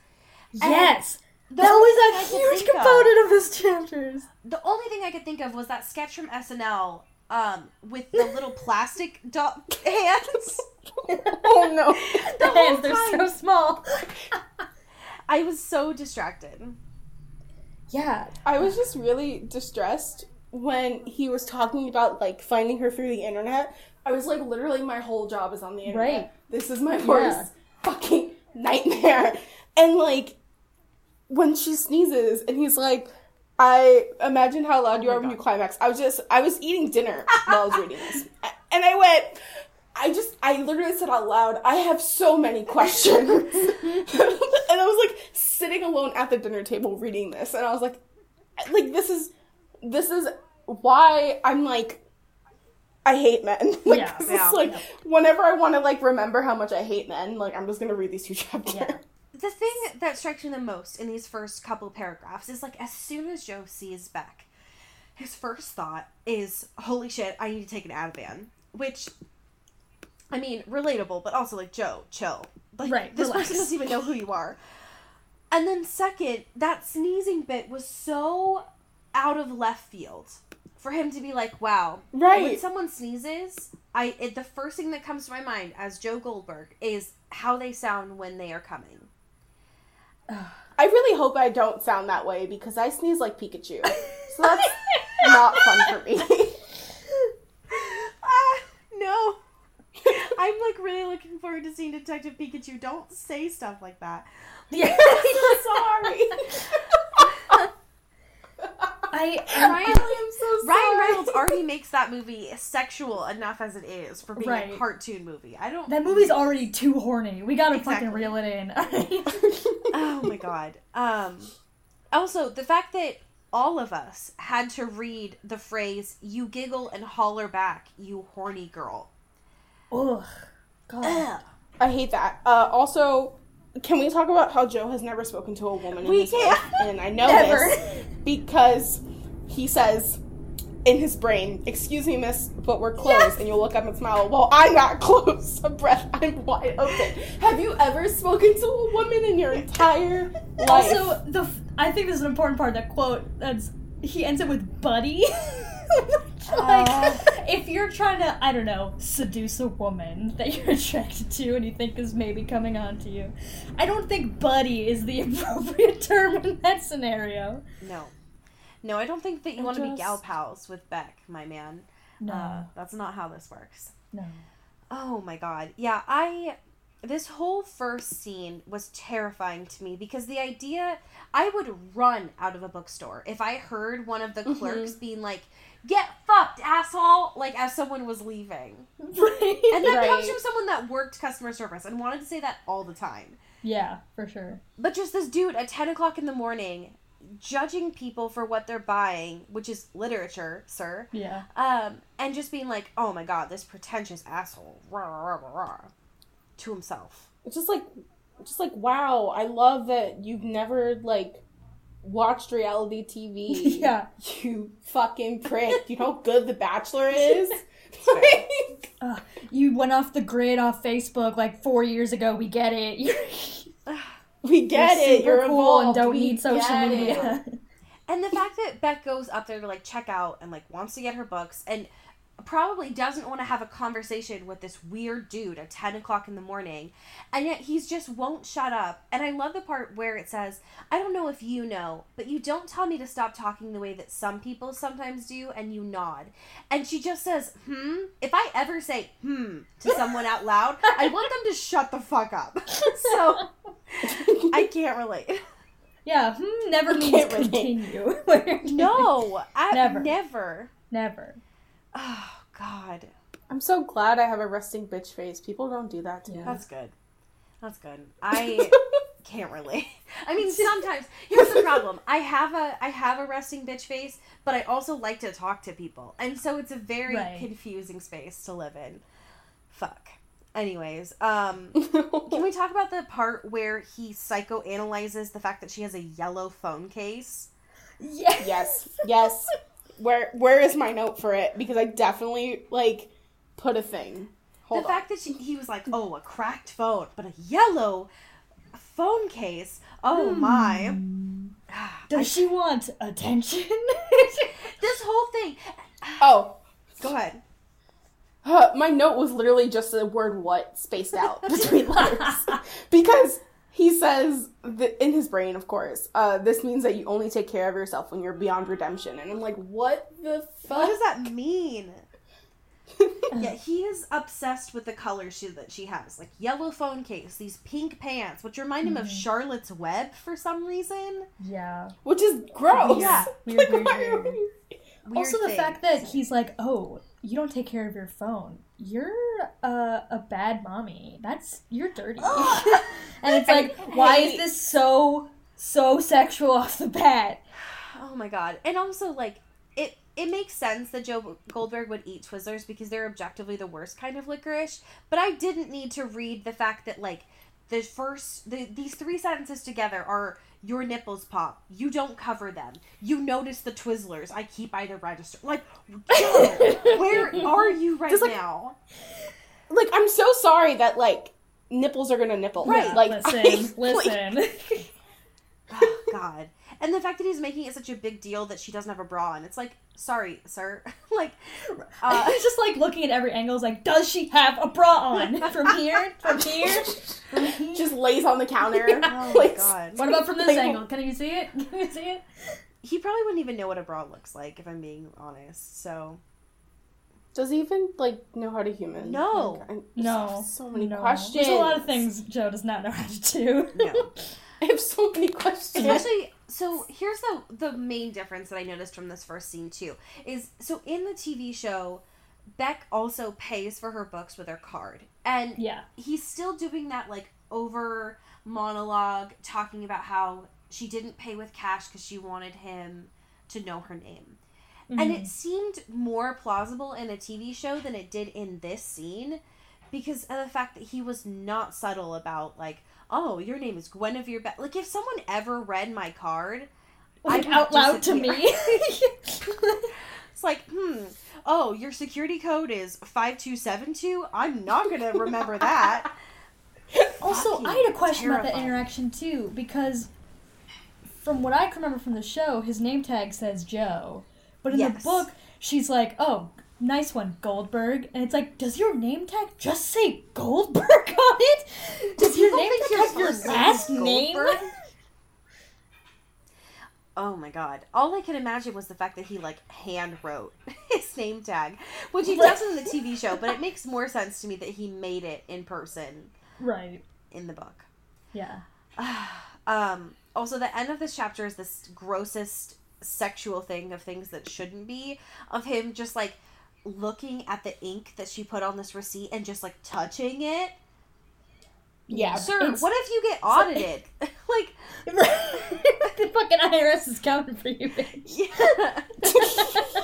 Yes. That was a huge think of- component of this chapters. The only thing I could think of was that sketch from SNL um, with the little plastic do- hands. oh no. The whole hands, they're so small. I was so distracted. yeah. I was just really distressed when he was talking about like finding her through the internet. I was like, literally, my whole job is on the internet. Right. This is my worst fucking nightmare. And like, when she sneezes, and he's like, I imagine how loud you oh my are when God. you climax. I was just, I was eating dinner while I was reading this, and I went. I just, I literally said out loud, I have so many questions. and I was like sitting alone at the dinner table reading this, and I was like, like this is, this is why I'm like, I hate men. Like Yeah, this yeah, is like whenever I want to like remember how much I hate men, like I'm just gonna read these two chapters. Yeah. The thing that strikes me the most in these first couple paragraphs is like as soon as Joe sees Beck, his first thought is, "Holy shit, I need to take an Ativan," which. I mean, relatable, but also like Joe, chill. Like Right, this relax. person doesn't even know who you are. And then second, that sneezing bit was so out of left field for him to be like, "Wow, right." when someone sneezes, I it, the first thing that comes to my mind as Joe Goldberg is how they sound when they are coming." I really hope I don't sound that way because I sneeze like Pikachu. So that's not fun for me. ah, no. I'm like really looking forward to seeing Detective Pikachu. Don't say stuff like that. Yeah. Sorry. I Ryan, I'm so sorry. Ryan. Reynolds already makes that movie sexual enough as it is for being a cartoon movie. I don't. that movie's already too horny. We gotta Exactly. fucking reel it in. oh my god. Um also the fact that all of us had to read the phrase you giggle and holler back, you horny girl. Ugh. God. Ugh. I hate that. Uh, also, can we talk about how Joe has never spoken to a woman in We his can. life? And I know Never. this because he says in his brain, "Excuse me, miss, but we're closed." And you'll look up and smile. Well, I'm not closed. A breath, I'm wide open. Have you ever spoken to a woman in your entire life? Also, the f- I think this is an important part that quote. That's he ends it with "buddy." like, Uh. if you're trying to, I don't know, seduce a woman that you're attracted to and you think is maybe coming on to you, I don't think "buddy" is the appropriate term in that scenario. No. No, I don't think that you want to be gal pals with Beck, my man. No, Uh, that's not how this works. no. Oh my god. Yeah, I this whole first scene was terrifying to me because the idea I would run out of a bookstore if I heard one of the Mhm. clerks being like, "Get fucked, asshole!" like as someone was leaving. Right. And that comes from someone that worked customer service and wanted to say that all the time. yeah, for sure. But just this dude at 10 o'clock in the morning judging people for what they're buying, which is literature, sir. Yeah. Um, and just being like, oh my god, this pretentious asshole. Rah, rah, rah, rah, to himself. It's just like, just like, wow, I love that you've never like watched reality TV. Yeah. You fucking prick. You know how good The Bachelor is? Like, You went off the grid off Facebook like four years ago. We get it. We get you're it. super You're cool and don't We need social get it. media. And the fact that Beck goes up there to like check out and like wants to get her books and probably doesn't want to have a conversation with this weird dude at 10 o'clock in the morning and yet he's just won't shut up. And i love the part where it says i don't know if you know but you don't tell me to stop talking the way that some people sometimes do and you nod. And she just says hmm? If i ever say hmm to someone out loud i want them to shut the fuck up. So i can't relate. Yeah, hmm, never means continue. no i Never. never. Never. Oh god I'm so glad I have a resting bitch face. People don't do that to me. That's good. That's good. I can't relate. I mean, sometimes here's the problem. I have a I have a resting bitch face, but I also like to talk to people, and so it's a very Right. confusing space to live in. Fuck. Anyways, um, can we talk about the part where he psychoanalyzes the fact that she has a yellow phone case? Yes. yes, yes. Where where is my note for it? Because I definitely like put a thing. Hold the on. fact that she, he was like, "Oh, a cracked phone, but a yellow phone case." Oh my! Does she want attention? This whole thing. Oh, Go ahead. Uh, my note was literally just the word what spaced out between letters. because he says that in his brain, of course, uh, this means that you only take care of yourself when you're beyond redemption. And I'm like, what the fuck? What does that mean? yeah, he is obsessed with the colors she, that she has, like yellow phone case, these pink pants, which remind him of Charlotte's Web for some reason. yeah. Which is gross. Yeah. Weird, Like, weird, weird. Weird also, the things. fact that he's like, "Oh, you don't take care of your phone. You're a, a bad mommy. That's you're dirty." and it's like, why is this so so sexual off the bat? Oh my god! And also, like it, it makes sense that Joe Goldberg would eat Twizzlers because they're objectively the worst kind of licorice. But I didn't need to read the fact that like the first the these three sentences together are your nipples pop. You don't cover them. You notice the Twizzlers. I keep by the register. Like, where are you right Just, like, now? Like, I'm so sorry that like nipples are gonna nipple. Right. Like, listen, I- like, listen. Oh, God. And the fact that he's making it such a big deal that she doesn't have a bra on. It's like, sorry, sir. like, uh, it's just like looking at every angle. Is like, does she have a bra on from here? From here? From here? just lays on the counter. oh my God. What about from this like, angle? Can you see it? Can you see it? He probably wouldn't even know what a bra looks like, if I'm being honest. So, Does he even like know how to human? No. Like, No. so many no. questions. There's a lot of things Joe does not know how to do. no. I have so many questions. Especially, so here's the the main difference that I noticed from this first scene too is so in the TV show, Beck also pays for her books with her card, and yeah. he's still doing that like over monologue talking about how she didn't pay with cash because she wanted him to know her name. And Mm-hmm. it seemed more plausible in a TV show than it did in this scene because of the fact that he was not subtle about like, oh, your name is Guinevere Beck. Like if someone ever read my card, like out loud to me. it's like, hmm, oh, your security code is 5272? I'm not going to remember that. Also, Fucking I had a question about that interaction too because from what I can remember from the show, his name tag says Joe, but in the book, she's like, "Oh, nice one, Goldberg," and it's like, does your name tag just say Goldberg on it? Does your name tag your have your last name? Oh my god. All I can imagine was the fact that he like hand wrote his name tag, which he does in the TV show, but it makes more sense to me that he made it in person Right. in the book. Yeah. Um also the end of this chapter is this grossest sexual thing of things that shouldn't be of him just like looking at the ink that she put on this receipt and just like touching it. yeah. Sir, what if you get audited? like the fucking IRS is coming for you, bitch. yeah.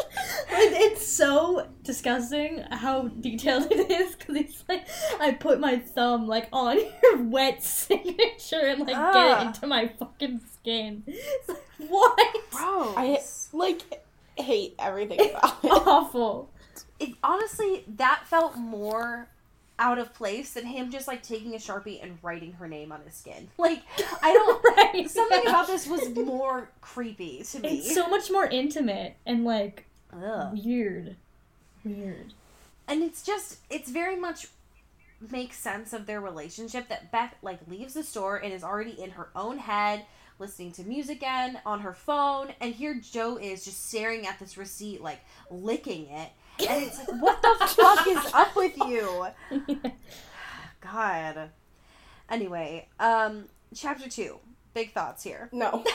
It's so disgusting how detailed it is because it's like I put my thumb like on your wet signature and like get Ah. it into my fucking skin. It's like, what? Gross. I like hate everything about it. Awful. It honestly that felt more out of place than him just like taking a sharpie and writing her name on his skin. Like I don't. Right. Something yeah. about this was more creepy to me. It's so much more intimate and like Ugh. weird. Weird. and it's just it's very much makes sense of their relationship that Beth like leaves the store and is already in her own head listening to music again on her phone and here Joe is just staring at this receipt like licking it and it's like what the fuck is up with you god anyway um chapter 2 big thoughts here No.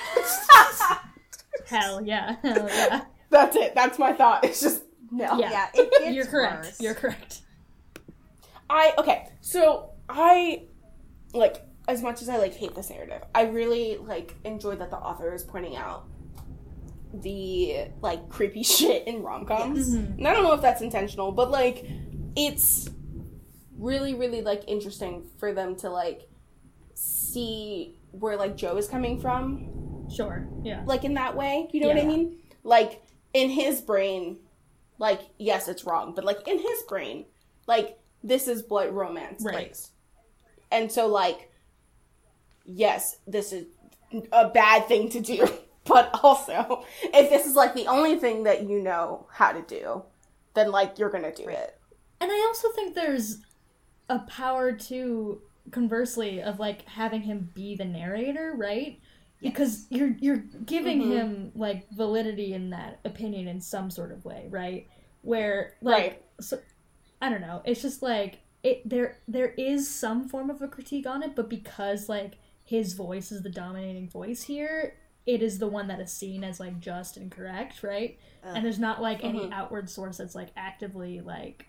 Hell yeah. Hell yeah. That's it. That's my thought. It's just no. Yeah. yeah it gets You're correct. worse. You're correct. I okay. So I like as much as I like hate this narrative, I really like enjoy that the author is pointing out the like creepy shit in rom coms. Mhm. And I don't know if that's intentional, but like it's really, really like interesting for them to like see where like Joe is coming from Sure. Yeah. like in that way. You know what I mean? Like in his brain, like yes, it's wrong, but like in his brain, like this is what romance Right. is. And so like yes, this is a bad thing to do, but also if this is like the only thing that you know how to do, then like you're to do it. And I also think there's a power to conversely of like having him be the narrator, right? Because you're you're giving Mhm. him like validity in that opinion in some sort of way, right? Where like Right. so I don't know, it's just like it there there is some form of a critique on it, but because like his voice is the dominating voice here, it is the one that is seen as like just and correct, right? Ugh. and there's not like any Mhm. outward source that's like actively like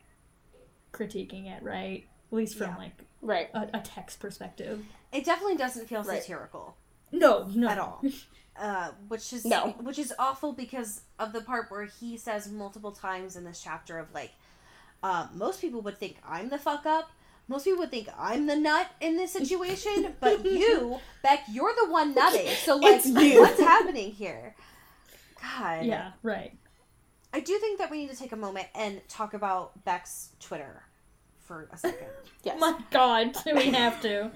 critiquing it right at least from Yeah. like Right. a, a text perspective it definitely doesn't feel Right. satirical no no at all. Uh, which is No. which is awful because of the part where he says multiple times in this chapter of like, uh, most people would think I'm the fuck up, most people would think I'm the nut in this situation, but you, Beck, you're the one nutting. So like, what's happening here? God. Yeah, right. I do think that we need to take a moment and talk about Beck's Twitter for a second. Yes. My God, do we have to?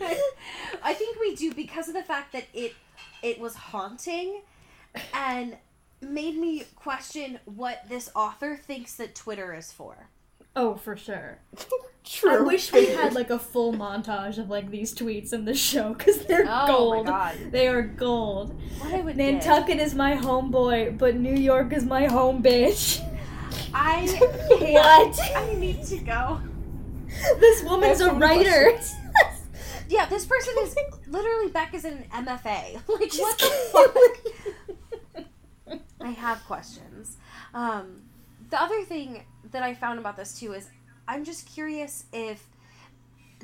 I think we do because of the fact that it it was haunting and made me question what this author thinks that Twitter is for. Oh, for sure. True. I wish we had like a full montage of like these tweets in the show because they're Oh gold. my god. They are gold. What I would give- Nantucket is my homeboy, but New York is my home bitch. I What? I need to go. This woman's I a have so many writer. Yeah, this person is literally Beck is an MFA. Like what the fuck? I have questions. Um, the other thing that I found about this too is I'm just curious if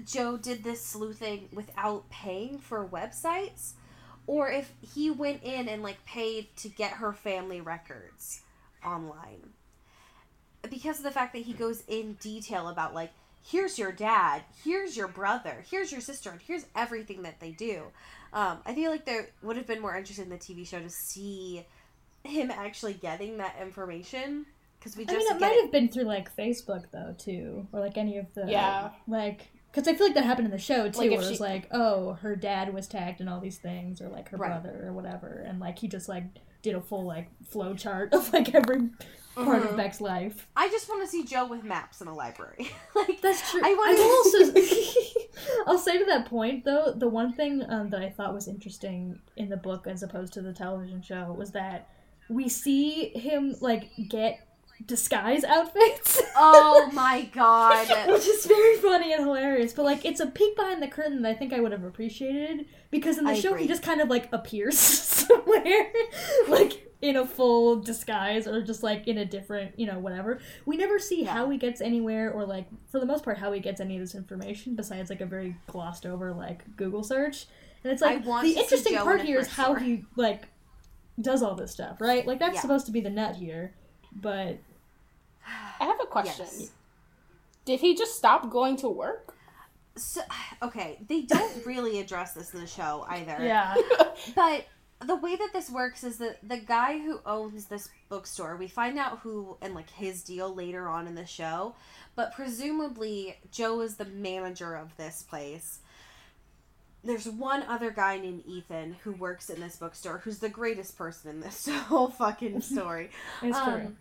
Joe did this sleuthing without paying for websites or if he went in and like paid to get her family records online. Because of the fact that he goes in detail about like here's your dad, here's your brother, here's your sister, and here's everything that they do. Um, I feel like there would have been more interest in the TV show to see him actually getting that information because we I mean, it might it- have been through like Facebook though too, or like any of the Yeah. like because I feel like that happened in the show too, Like, where if it was like, oh, her dad was tagged in all these things, or like her Right. brother or whatever, and like he just like did a full like flow chart of like every part Mhm. of Beck's life. I just want to see Joe with maps in a library. like That's true. I wanna- will also. I'll say to that point though, the one thing um, that I thought was interesting in the book as opposed to the television show was that we see him like get disguise outfits. oh my god. Which is very funny and hilarious, but like it's a peek behind the curtain that I think I would have appreciated because in the I show agree. he just kind of like appears somewhere, like in a full disguise or just like in a different, you know, whatever. We never see Yeah. how he gets anywhere or like for the most part how he gets any of this information besides like a very glossed over like Google search. And it's like the interesting part here is how he like does all this stuff, right? Like that's Yeah. supposed to be the nut here, but I have a question. Yes. Did he just stop going to work? So, okay, they don't really address this in the show either. yeah. But the way that this works is that the guy who owns this bookstore, we find out who and like his deal later on in the show, but presumably Joe is the manager of this place. There's one other guy named Ethan who works in this bookstore who's the greatest person in this whole fucking story. It's true. Um,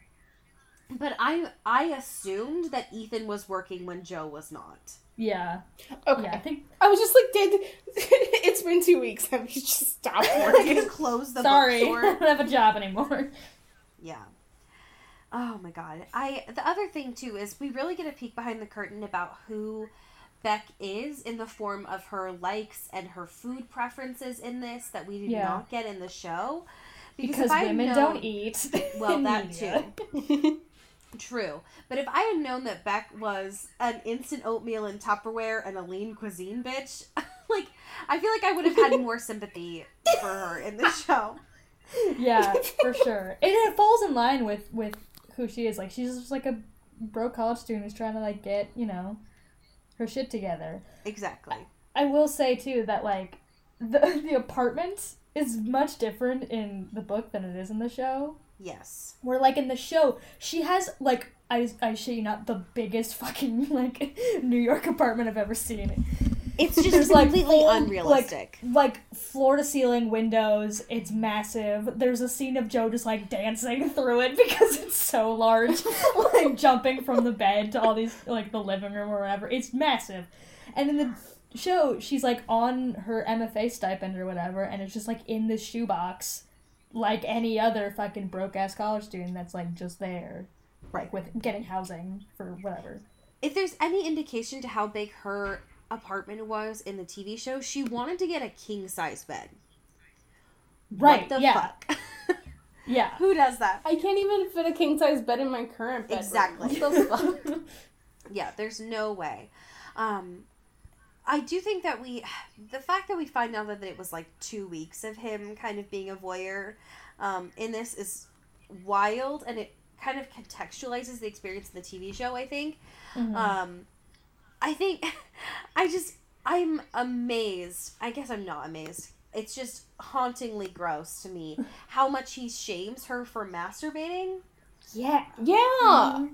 But I I assumed that Ethan was working when Joe was not. Yeah. Okay. Yeah, I think I was just like, did it's been two weeks? Have you just stopped working? gonna close the sorry. I don't have a job anymore. Yeah. Oh my god. I the other thing too is we really get a peek behind the curtain about who Beck is in the form of her likes and her food preferences in this that we did Yeah. not get in the show. Because if I women known- don't eat. Well, that media. too. True. But if I had known that Beck was an instant oatmeal in Tupperware and a lean cuisine bitch, like I feel like I would have had more sympathy for her in the show. Yeah, for sure. And it falls in line with with who she is. Like she's just like a broke college student who's trying to like get you know her shit together. Exactly. I will say too that like the the apartment is much different in the book than it is in the show. Yes. Where like in the show, she has like I I shit you not the biggest fucking like New York apartment I've ever seen. It's just There's like completely full, unrealistic. Like, like floor to ceiling windows. It's massive. There's a scene of Joe just like dancing through it because it's so large, like jumping from the bed to all these like the living room or whatever. It's massive. And in the show, she's like on her MFA stipend or whatever, and it's just like in this shoebox, like any other fucking broke ass college student that's like just there, Right. with getting housing for whatever. if there's any indication to how big her apartment was in the TV show, she wanted to get a king size bed. Right? What the yeah. fuck? Yeah. Who does that? I can't even fit a king size bed in my current bedroom. Exactly. What the fuck? Yeah, there's no way. Um, I do think that we, the fact that we find out that it was like two weeks of him kind of being a voyeur um, in this is wild, and it kind of contextualizes the experience of the TV show. I think. Mhm. Um, I think I just I'm amazed. I guess I'm not amazed. It's just hauntingly gross to me how much he shames her for masturbating. Yeah. Yeah.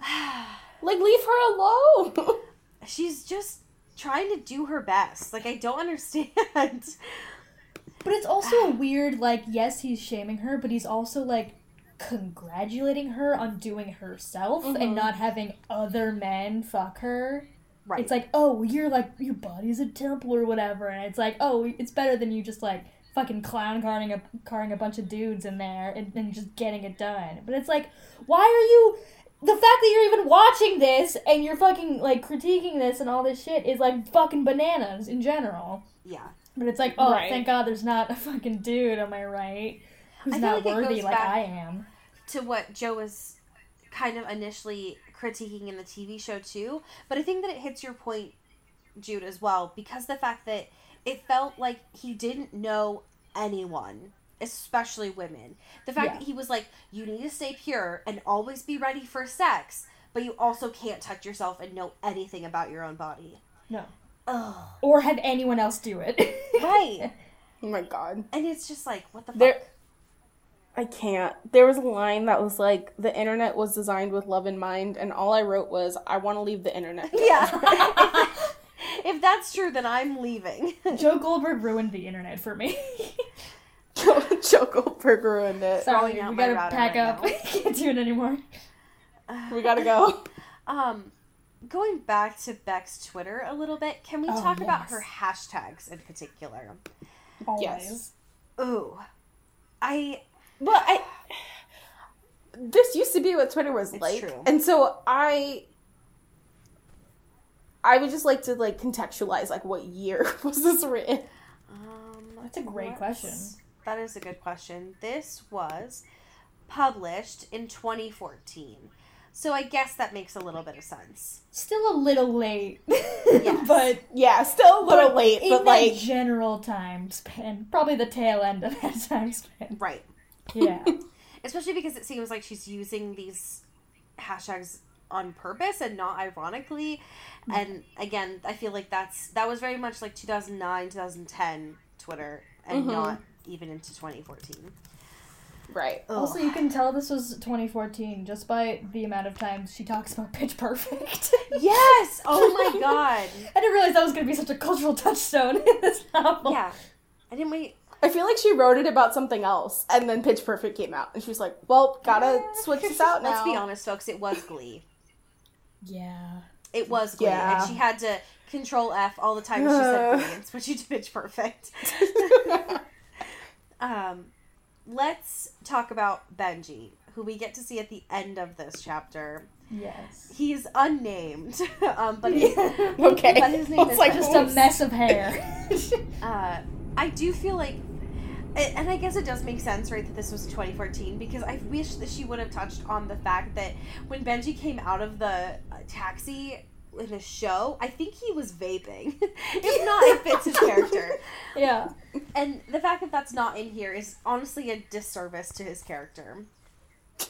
like leave her alone. She's just trying to do her best. Like I don't understand. But it's also a weird, like, yes, he's shaming her, but he's also, like, congratulating her on doing herself Mhm. and not having other men fuck her. right. It's like, oh, you're like, your body's a temple or whatever. And it's like, oh, it's better than you just, like, fucking clown carring a, carring a bunch of dudes in there and, and just getting it done. But it's like, why are you. The fact that you're even watching this and you're fucking, like, critiquing this and all this shit is, like, fucking bananas in general. yeah. But it's like, oh, Right. thank God there's not a fucking dude, am I right? Who's I not like worthy like I am. to what Joe was kind of initially critiquing in the TV show too. But I think that it hits your point, Jude, as well, because the fact that it felt like he didn't know anyone, especially women. The fact Yeah. that he was like, you need to stay pure and always be ready for sex, but you also can't touch yourself and know anything about your own body. No. Ugh. Or have anyone else do it. Right. oh my god. And it's just like, what the fuck? There I can't. There was a line that was like the internet was designed with love in mind and all I wrote was I want to leave the internet. yeah. if that's true, then I'm leaving. Joe Goldberg ruined the internet for me. Joe Goldberg ruined it. Sorry, out we my gotta pack right up. now. Can't do it anymore. We gotta go. Um, going back to Beck's Twitter a little bit, can we Oh, talk about her hashtags in particular? Always. Yes. Ooh, I Well, I this used to be what Twitter was It's like. true. And so I I would just like to like contextualize like what year was this written? um, That's a great question. That is a good question. This was published in 2014, so I guess that makes a little bit of sense. Still a little late. Yes. but Yeah, still a little late, in but like general time span. Probably the tail end of that time span. Right. Yeah. Especially because it seems like she's using these hashtags on purpose and not ironically. And again, I feel like that's that was very much like 2009, 2010 Twitter and Mhm. not even into 2014. right. Ugh. Also, you can tell this was 2014 just by the amount of times she talks about Pitch Perfect. yes! Oh my god. I didn't realize that was going to be such a cultural touchstone in this novel. Yeah. I didn't wait. I feel like she wrote it about something else and then Pitch Perfect came out and she was like, Well, gotta switch this out now. Let's be honest, folks, it was Glee. Yeah. It was Glee. Yeah. And she had to control F all the time she said Glee and switch it to Pitch Perfect. Um, let's talk about Benji, who we get to see at the end of this chapter. Yes. He's unnamed, um, but his, okay. But his name is like, Just a mess of hair. uh, I do feel like, and I guess it does make sense, right, that this was 2014 because I wish that she would have touched on the fact that when Benji came out of the taxi in a show, I think he was vaping. if not, it fits his character. yeah. And the fact that that's not in here is honestly a disservice to his character.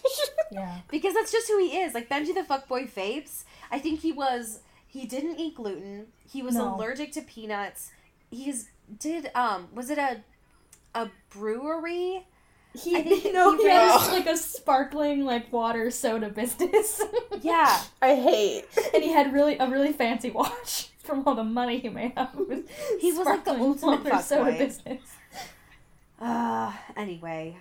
Yeah. Because that's just who he is. Like Benji the fuckboy vapes. I think he was he didn't eat gluten. He was No. allergic to peanuts. He's did um was it a a brewery? He, I think know, he ran- has like a sparkling like water soda business. Yeah. I hate. and he had really a really fancy watch from all the money he made off He was like the ultimate water soda business. Uh anyway.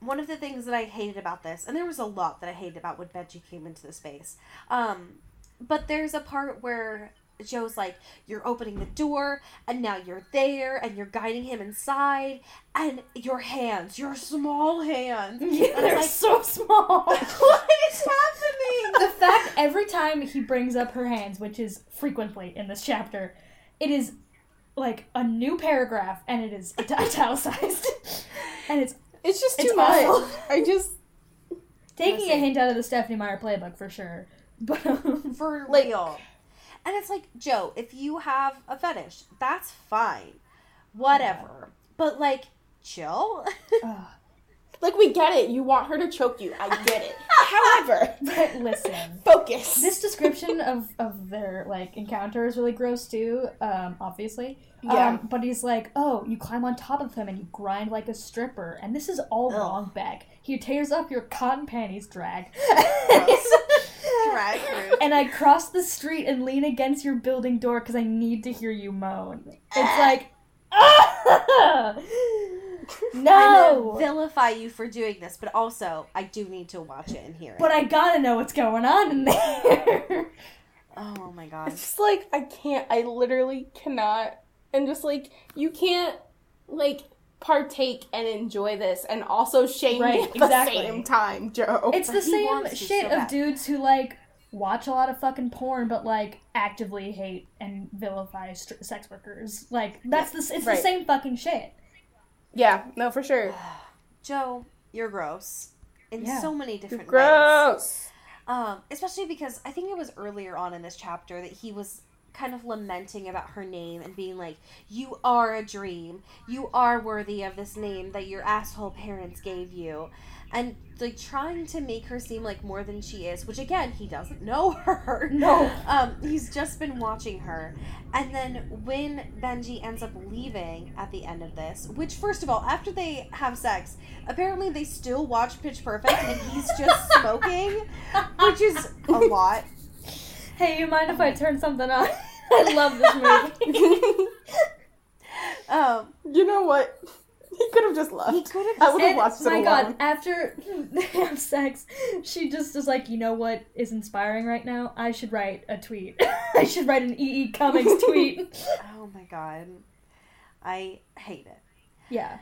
One of the things that I hated about this, and there was a lot that I hated about when Benji came into the space. Um, but there's a part where Joe's like, You're opening the door, and now you're there, and you're guiding him inside, and your hands, your small hands. Yeah, And they're it's so small. What is happening? the fact every time he brings up her hands, which is frequently in this chapter, it is like a new paragraph and it is it- italicized. and it's It's just It's too much. awful. I just taking a hint out of the Stephenie Meyer playbook for sure. But um, For Like- real. And it's like, Joe, if you have a fetish, that's fine. Whatever. But like, chill. Like we get it. You want her to choke you. I get it. However, But listen, focus. this description of, of their like encounter is really gross too. Um, obviously. Yeah. Um, but he's like, oh, you climb on top of him and you grind like a stripper, and this is all Ugh. wrong, Beck. He tears up your cotton panties, drag. Drag rude. and I cross the street and lean against your building door because I need to hear you moan. It's like, ah! I'm no. gonna vilify you for doing this, but also I do need to watch it and hear it. But I gotta know what's going on in there. oh my god. It's just like I can't. I literally cannot. And just like you can't like partake and enjoy this and also shame Right, me at exactly. the same time, Joe. It's the he same shit so of dudes who like watch a lot of fucking porn, but like actively hate and vilify st- sex workers. Like that's the it's right. the same fucking shit. yeah, no, for sure. Joe, you're gross. In Yeah. so many different ways. Gross. Um, especially because I think it was earlier on in this chapter that he was kind of lamenting about her name and being like, You are a dream. You are worthy of this name that your asshole parents gave you. And like trying to make her seem like more than she is, which again, he doesn't know her. No. Um, he's just been watching her. And then when Benji ends up leaving at the end of this, which first of all, after they have sex, apparently they still watch Pitch Perfect and he's just smoking, which is a lot. Hey, you mind if I turn something on? I love this movie. Um, you know what? He could have just left. he could have. I would have watched it my alone. god, after they have sex, she just is like, you know what is inspiring right now? I should write a tweet. I should write an E.E. Cummings tweet. Oh my god. I hate it. yeah.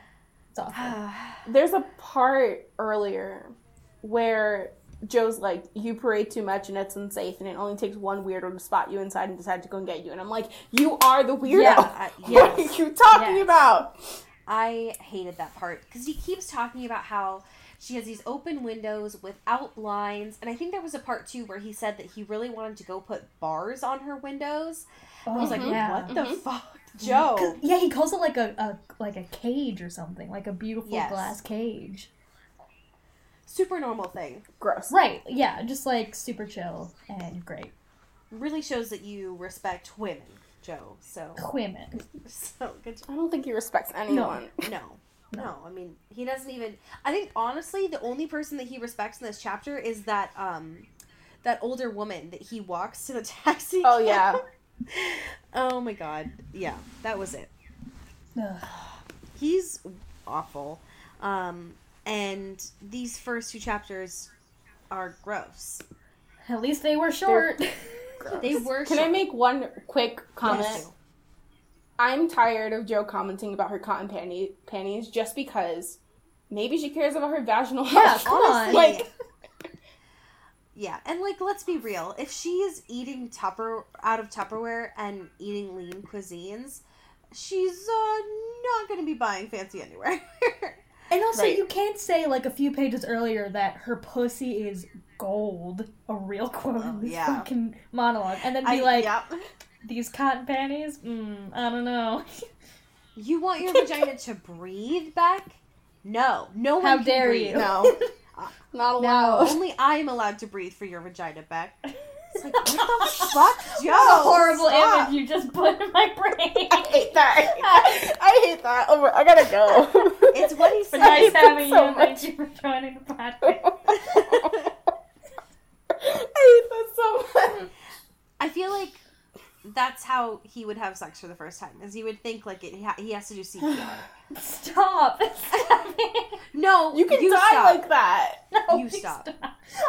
It's awful. There's a part earlier where Joe's like, "You parade too much and it's unsafe, and it only takes one weirdo to spot you inside and decide to go and get you." And I'm like, "You are the weirdo. Yeah, I- what are you talking Yes. about?" I hated that part because he keeps talking about how she has these open windows without blinds, and I think there was a part too where he said that he really wanted to go put bars on her windows. I was like, Oh, yeah. what the Mhm. fuck, Joe? 'Cause- yeah, he calls it like a, a like a cage or something, like a beautiful Yes. glass cage. Super normal thing. Gross. Right? Yeah, just like super chill and great. Really shows that you respect women, Joe. So, Women. so good. I don't think he respects anyone. No, no. I mean, he doesn't even. I think honestly, the only person that he respects in this chapter is that um, that older woman that he walks to the taxi. Oh yeah. Oh my god. Yeah, that was it. Ugh. He's awful. Um, and these first two chapters are gross. At least they were short. They were. Can I make one quick comment? Yes. I'm tired of Joe commenting about her cotton panty- panties just because maybe she cares about her vaginal Yeah, health. come on. Honestly, Like, Yeah, and like let's be real. If she is eating Tupper out of Tupperware and eating lean cuisines, she's uh, not going to be buying fancy underwear. And also, Right. you can't say like a few pages earlier that her pussy is gold, a real quote in this yeah. fucking monologue, and then be I- like, yep. "These cotton panties? Mm, I don't know. You want your vagina to breathe back? No, no one How dare breathe. you? no, not allowed. Only I am allowed to breathe for your vagina, Beck. It's like, what the fuck, Joe? That's a horrible Stop. image you just put in my brain. I hate that. I hate that. Oh, my- I gotta go. It's what he But said. nice having so you. and much. Thank you for joining the podcast. I hate that so much. I feel like that's how he would have sex for the first time, is he would think like it, he, ha- he has to do CPR. Stop. Stop. No, You can die stop. like that. No, You please stop.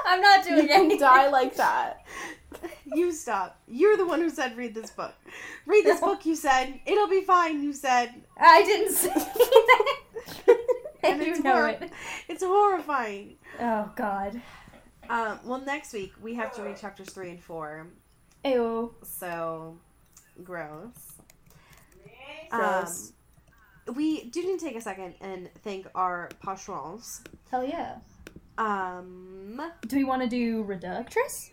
I'm not doing You can anything. die like that. You stop. You're the one who said read this book. Read this No. book. You said it'll be fine. You said, I didn't say that. and you it's know hor- it. It's horrifying. Oh God. Um, well, next week we have to read chapters three and four. Ew. So gross. Gross. Um, we do need to take a second and thank our patrons. Hell yeah. Um, Do we want to do Reductress?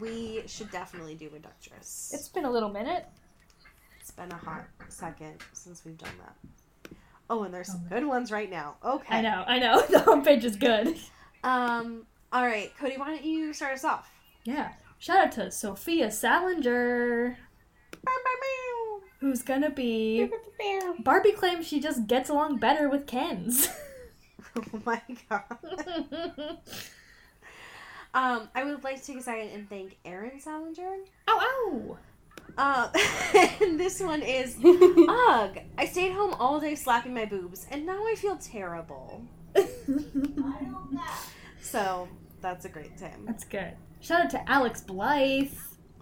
we should definitely do Reductress. It's been a little minute. It's been a hot second since we've done that. Oh, and there's some good ones right now. Okay. I know, I know. The homepage is good. Um. All right, Cody. Why don't you start us off? Yeah. Shout out to Sophia Salinger, who's gonna be. Barbie claims she just gets along better with Kens. Oh my god. Um, I would like to take a second and thank Aaron Salinger. ow, ow! Uh, and this one is Ugh. I stayed home all day slapping my boobs, and now I feel terrible. So that's a great time. That's good. Shout out to Alex Blythe.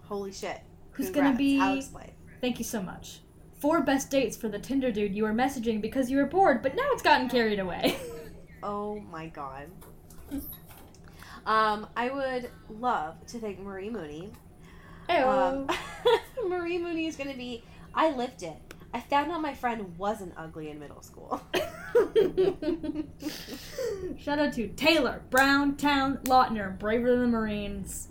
Holy shit. Who's gonna be- Alex Blythe. Thank you so much. Four best dates for the Tinder dude you were messaging because you were bored, but now it's gotten carried away. Oh my god. Um, I would love to thank Marie Mooney. Um, Marie Mooney is gonna be. I lived it. I found out my friend wasn't ugly in middle school. Shout out to Taylor, Brown, Town, Lautner, Braver Than the Marines.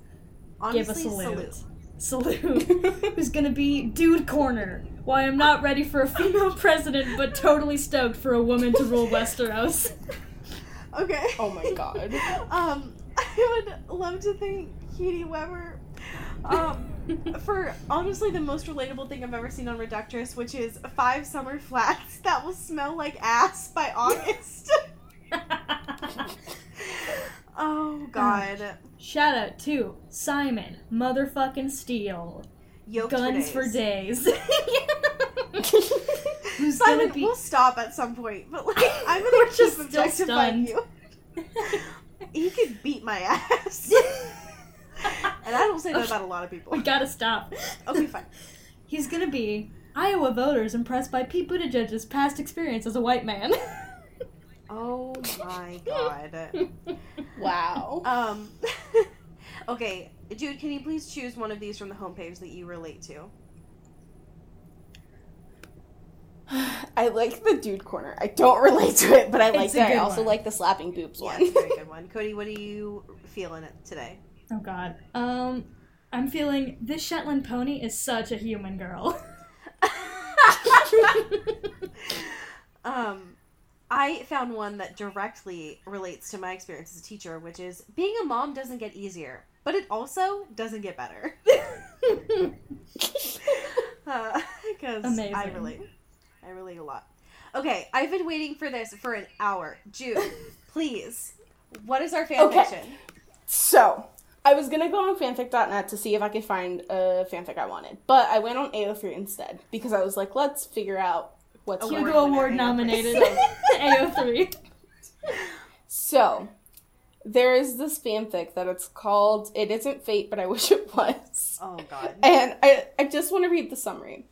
Honestly, Give a salute. salute. Salute. Who's gonna be Dude Corner? Why I'm not ready for a female president, but totally stoked for a woman to rule Westeros. Okay. Oh my god. Um, I would love to thank Katie Weber um, for honestly the most relatable thing I've ever seen on Reductress, which is five summer flats that will smell like ass by August. oh God. Shout out to Simon, motherfucking Steele. Yoked Guns for days. days. Simon, be we'll stop at some point, but like I'm We're gonna keep just objectifying you. He could beat my ass, and I don't say that about a lot of people. We gotta stop. Okay, fine. He's gonna be Iowa voters impressed by Pete Buttigieg's past experience as a white man. Oh my god. Wow. Um. okay, Jude, can you please choose one of these from the homepage that you relate to? I like the dude corner. I don't relate to it, but I like It's that. I also one. like the slapping boobs Yeah, one. it's a very good one. Cody, what are you feeling it today? Oh god. Um, I'm feeling this Shetland pony is such a human girl. um, I found one that directly relates to my experience as a teacher, which is being a mom doesn't get easier, but it also doesn't get better. Because I relate. I relate a lot. Okay, I've been waiting for this for an hour. Jude, please, what is our fan Okay. fiction? So, I was gonna go on fanfic.net to see if I could find a fanfic I wanted, but I went on AO3 instead because I was like, let's figure out what's Award Hugo Award AO3. nominated AO3. So, there is this fanfic that it's called It Isn't Fate, but I Wish It Was. Oh God. And I, I just want to read the summary.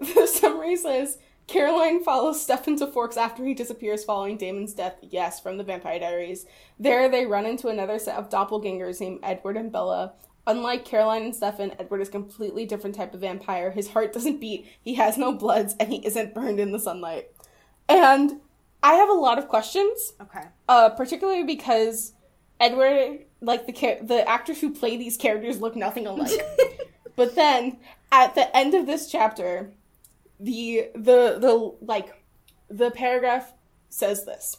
The summary says Caroline follows Stefan to Forks after he disappears following Damon's death. Yes, from the Vampire Diaries. There, they run into another set of doppelgangers named Edward and Bella. Unlike Caroline and Stefan, Edward is a completely different type of vampire. His heart doesn't beat, he has no bloods, and he isn't burned in the sunlight. And I have a lot of questions Okay. uh, particularly because Edward, like the char- the actors who play these characters, look nothing alike. but then at the end of this chapter, the the the like the paragraph says this.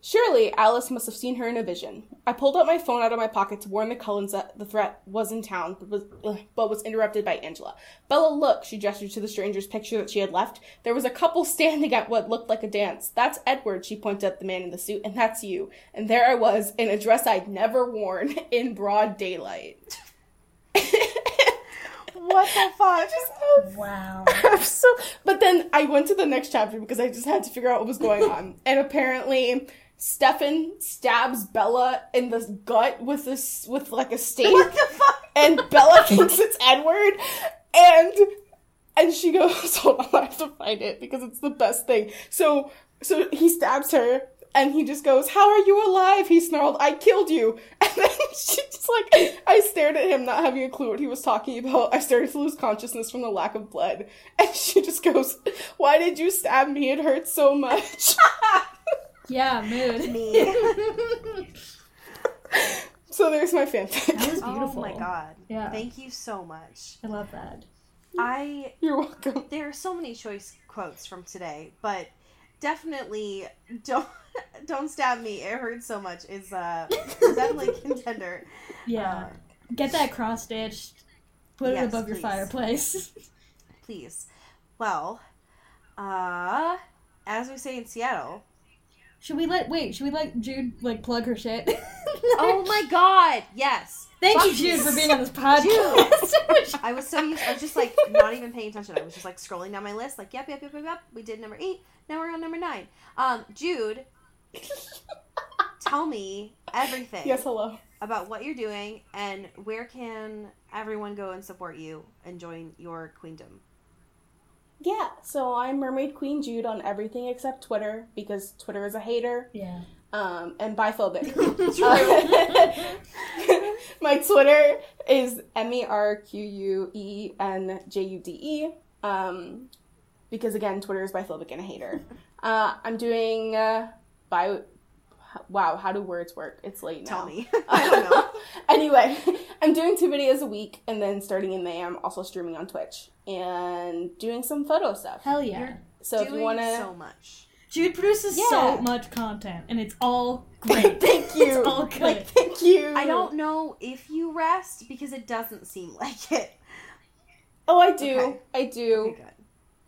Surely Alice must have seen her in a vision. I pulled out my phone out of my pocket to warn the Cullens that the threat was in town, but was, ugh, but was interrupted by Angela. Bella, look, she gestured to the stranger's picture that she had left. There was a couple standing at what looked like a dance. That's Edward, she pointed at the man in the suit, and that's you. And there I was, in a dress I'd never worn, in broad daylight. What the fuck? wow. I'm so, but then I went to the next chapter because I just had to figure out what was going on. and apparently, Stefan stabs Bella in the gut with this with like a stake, What the fuck? and Bella thinks it's Edward, and and she goes, "Hold on, I have to find it because it's the best thing." So so he stabs her. And he just goes, How are you alive? He snarled, I killed you. And then she just like, I stared at him, not having a clue what he was talking about. I started to lose consciousness from the lack of blood. And she just goes, Why did you stab me? It hurts so much. Yeah, mood. Me. so there's my fanfic. That was beautiful. Oh my god. Yeah. Thank you so much. I love that. I You're welcome. there are so many choice quotes from today, but definitely don't don't stab me. It hurts so much. Is uh is definitely contender. Yeah. Uh, Get that cross stitched. Put Yes, it above your fireplace. please. Well, uh, as we say in Seattle. should we let wait? Should we let Jude like plug her shit? Oh my God! Yes. Thank you, Jude, for being on this podcast. I was so used. I was just like not even paying attention. I was just like scrolling down my list. Like, yep, yep, yep, yep, yep. We did number eight. Now we're on number nine. Um, Jude, tell me everything Yes, hello. about what you're doing and where can everyone go and support you and join your queendom. Yeah, so I'm Mermaid Queen Jude on everything except Twitter because Twitter is a hater yeah. um, and biphobic. Uh, my Twitter is M E R Q U E N J U D E. Um, because again, Twitter is biphobic and a hater. Uh, I'm doing uh, bio. Wow, how do words work? It's late now. Tell me. I don't know. anyway, I'm doing two videos a week, and then starting in May, I'm also streaming on Twitch and doing some photo stuff. Hell yeah. You're So if you want to, so much. Jude produces Yeah. so much content, and it's all great. thank you. It's all good. Like, thank you. I don't know if you rest because it doesn't seem like it. Oh, I do. Okay. I do. Okay, good.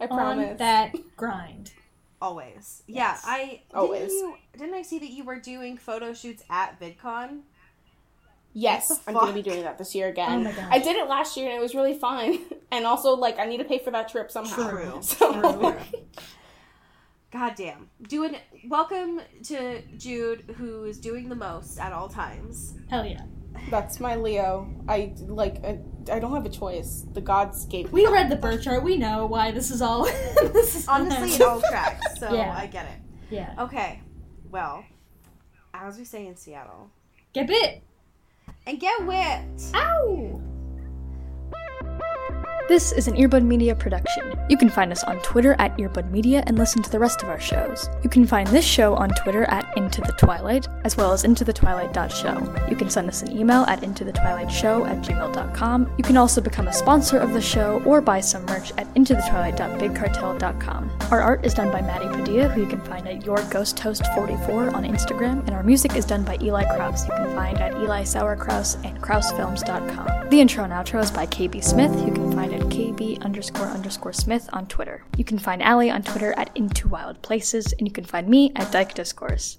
I on promise. that grind. Always. Yeah, I Always. Didn't, you, didn't I see that you were doing photo shoots at VidCon? Yes, I'm gonna be doing that this year oh again. Oh my gosh. I did it last year and it was really fun. And also, like, I need to pay for that trip somehow. True. So, True. God damn. Doing welcome to Jude who is doing the most at all times. Hell yeah. That's my Leo. I like. I, I don't have a choice. The gods gave me. We read the birth chart. We know why this is all. this is Honestly, it all tracks, so Yeah. I get it. yeah. Okay. Well, as we say in Seattle. Get bit. And get wet! Ow. This is an Earbud Media production. You can find us on Twitter at Earbud Media and listen to the rest of our shows. You can find this show on Twitter at Into the Twilight, as well as Into the Twilight.show. You can send us an email at Into the Twilight Show at gmail.com. You can also become a sponsor of the show or buy some merch at into the IntoTheTwilight.BigCartel.com. Our art is done by Maddie Padilla, who you can find at Your Ghost Toast 44 on Instagram, and our music is done by Eli Kraus. You can find at Eli Sauerkraus and KrausFilms.com. The intro and outro is by KB Smith, you can find at KB underscore underscore Smith on Twitter. You can find Allie on Twitter at Into Wild Places, and you can find me at Dyke Discourse.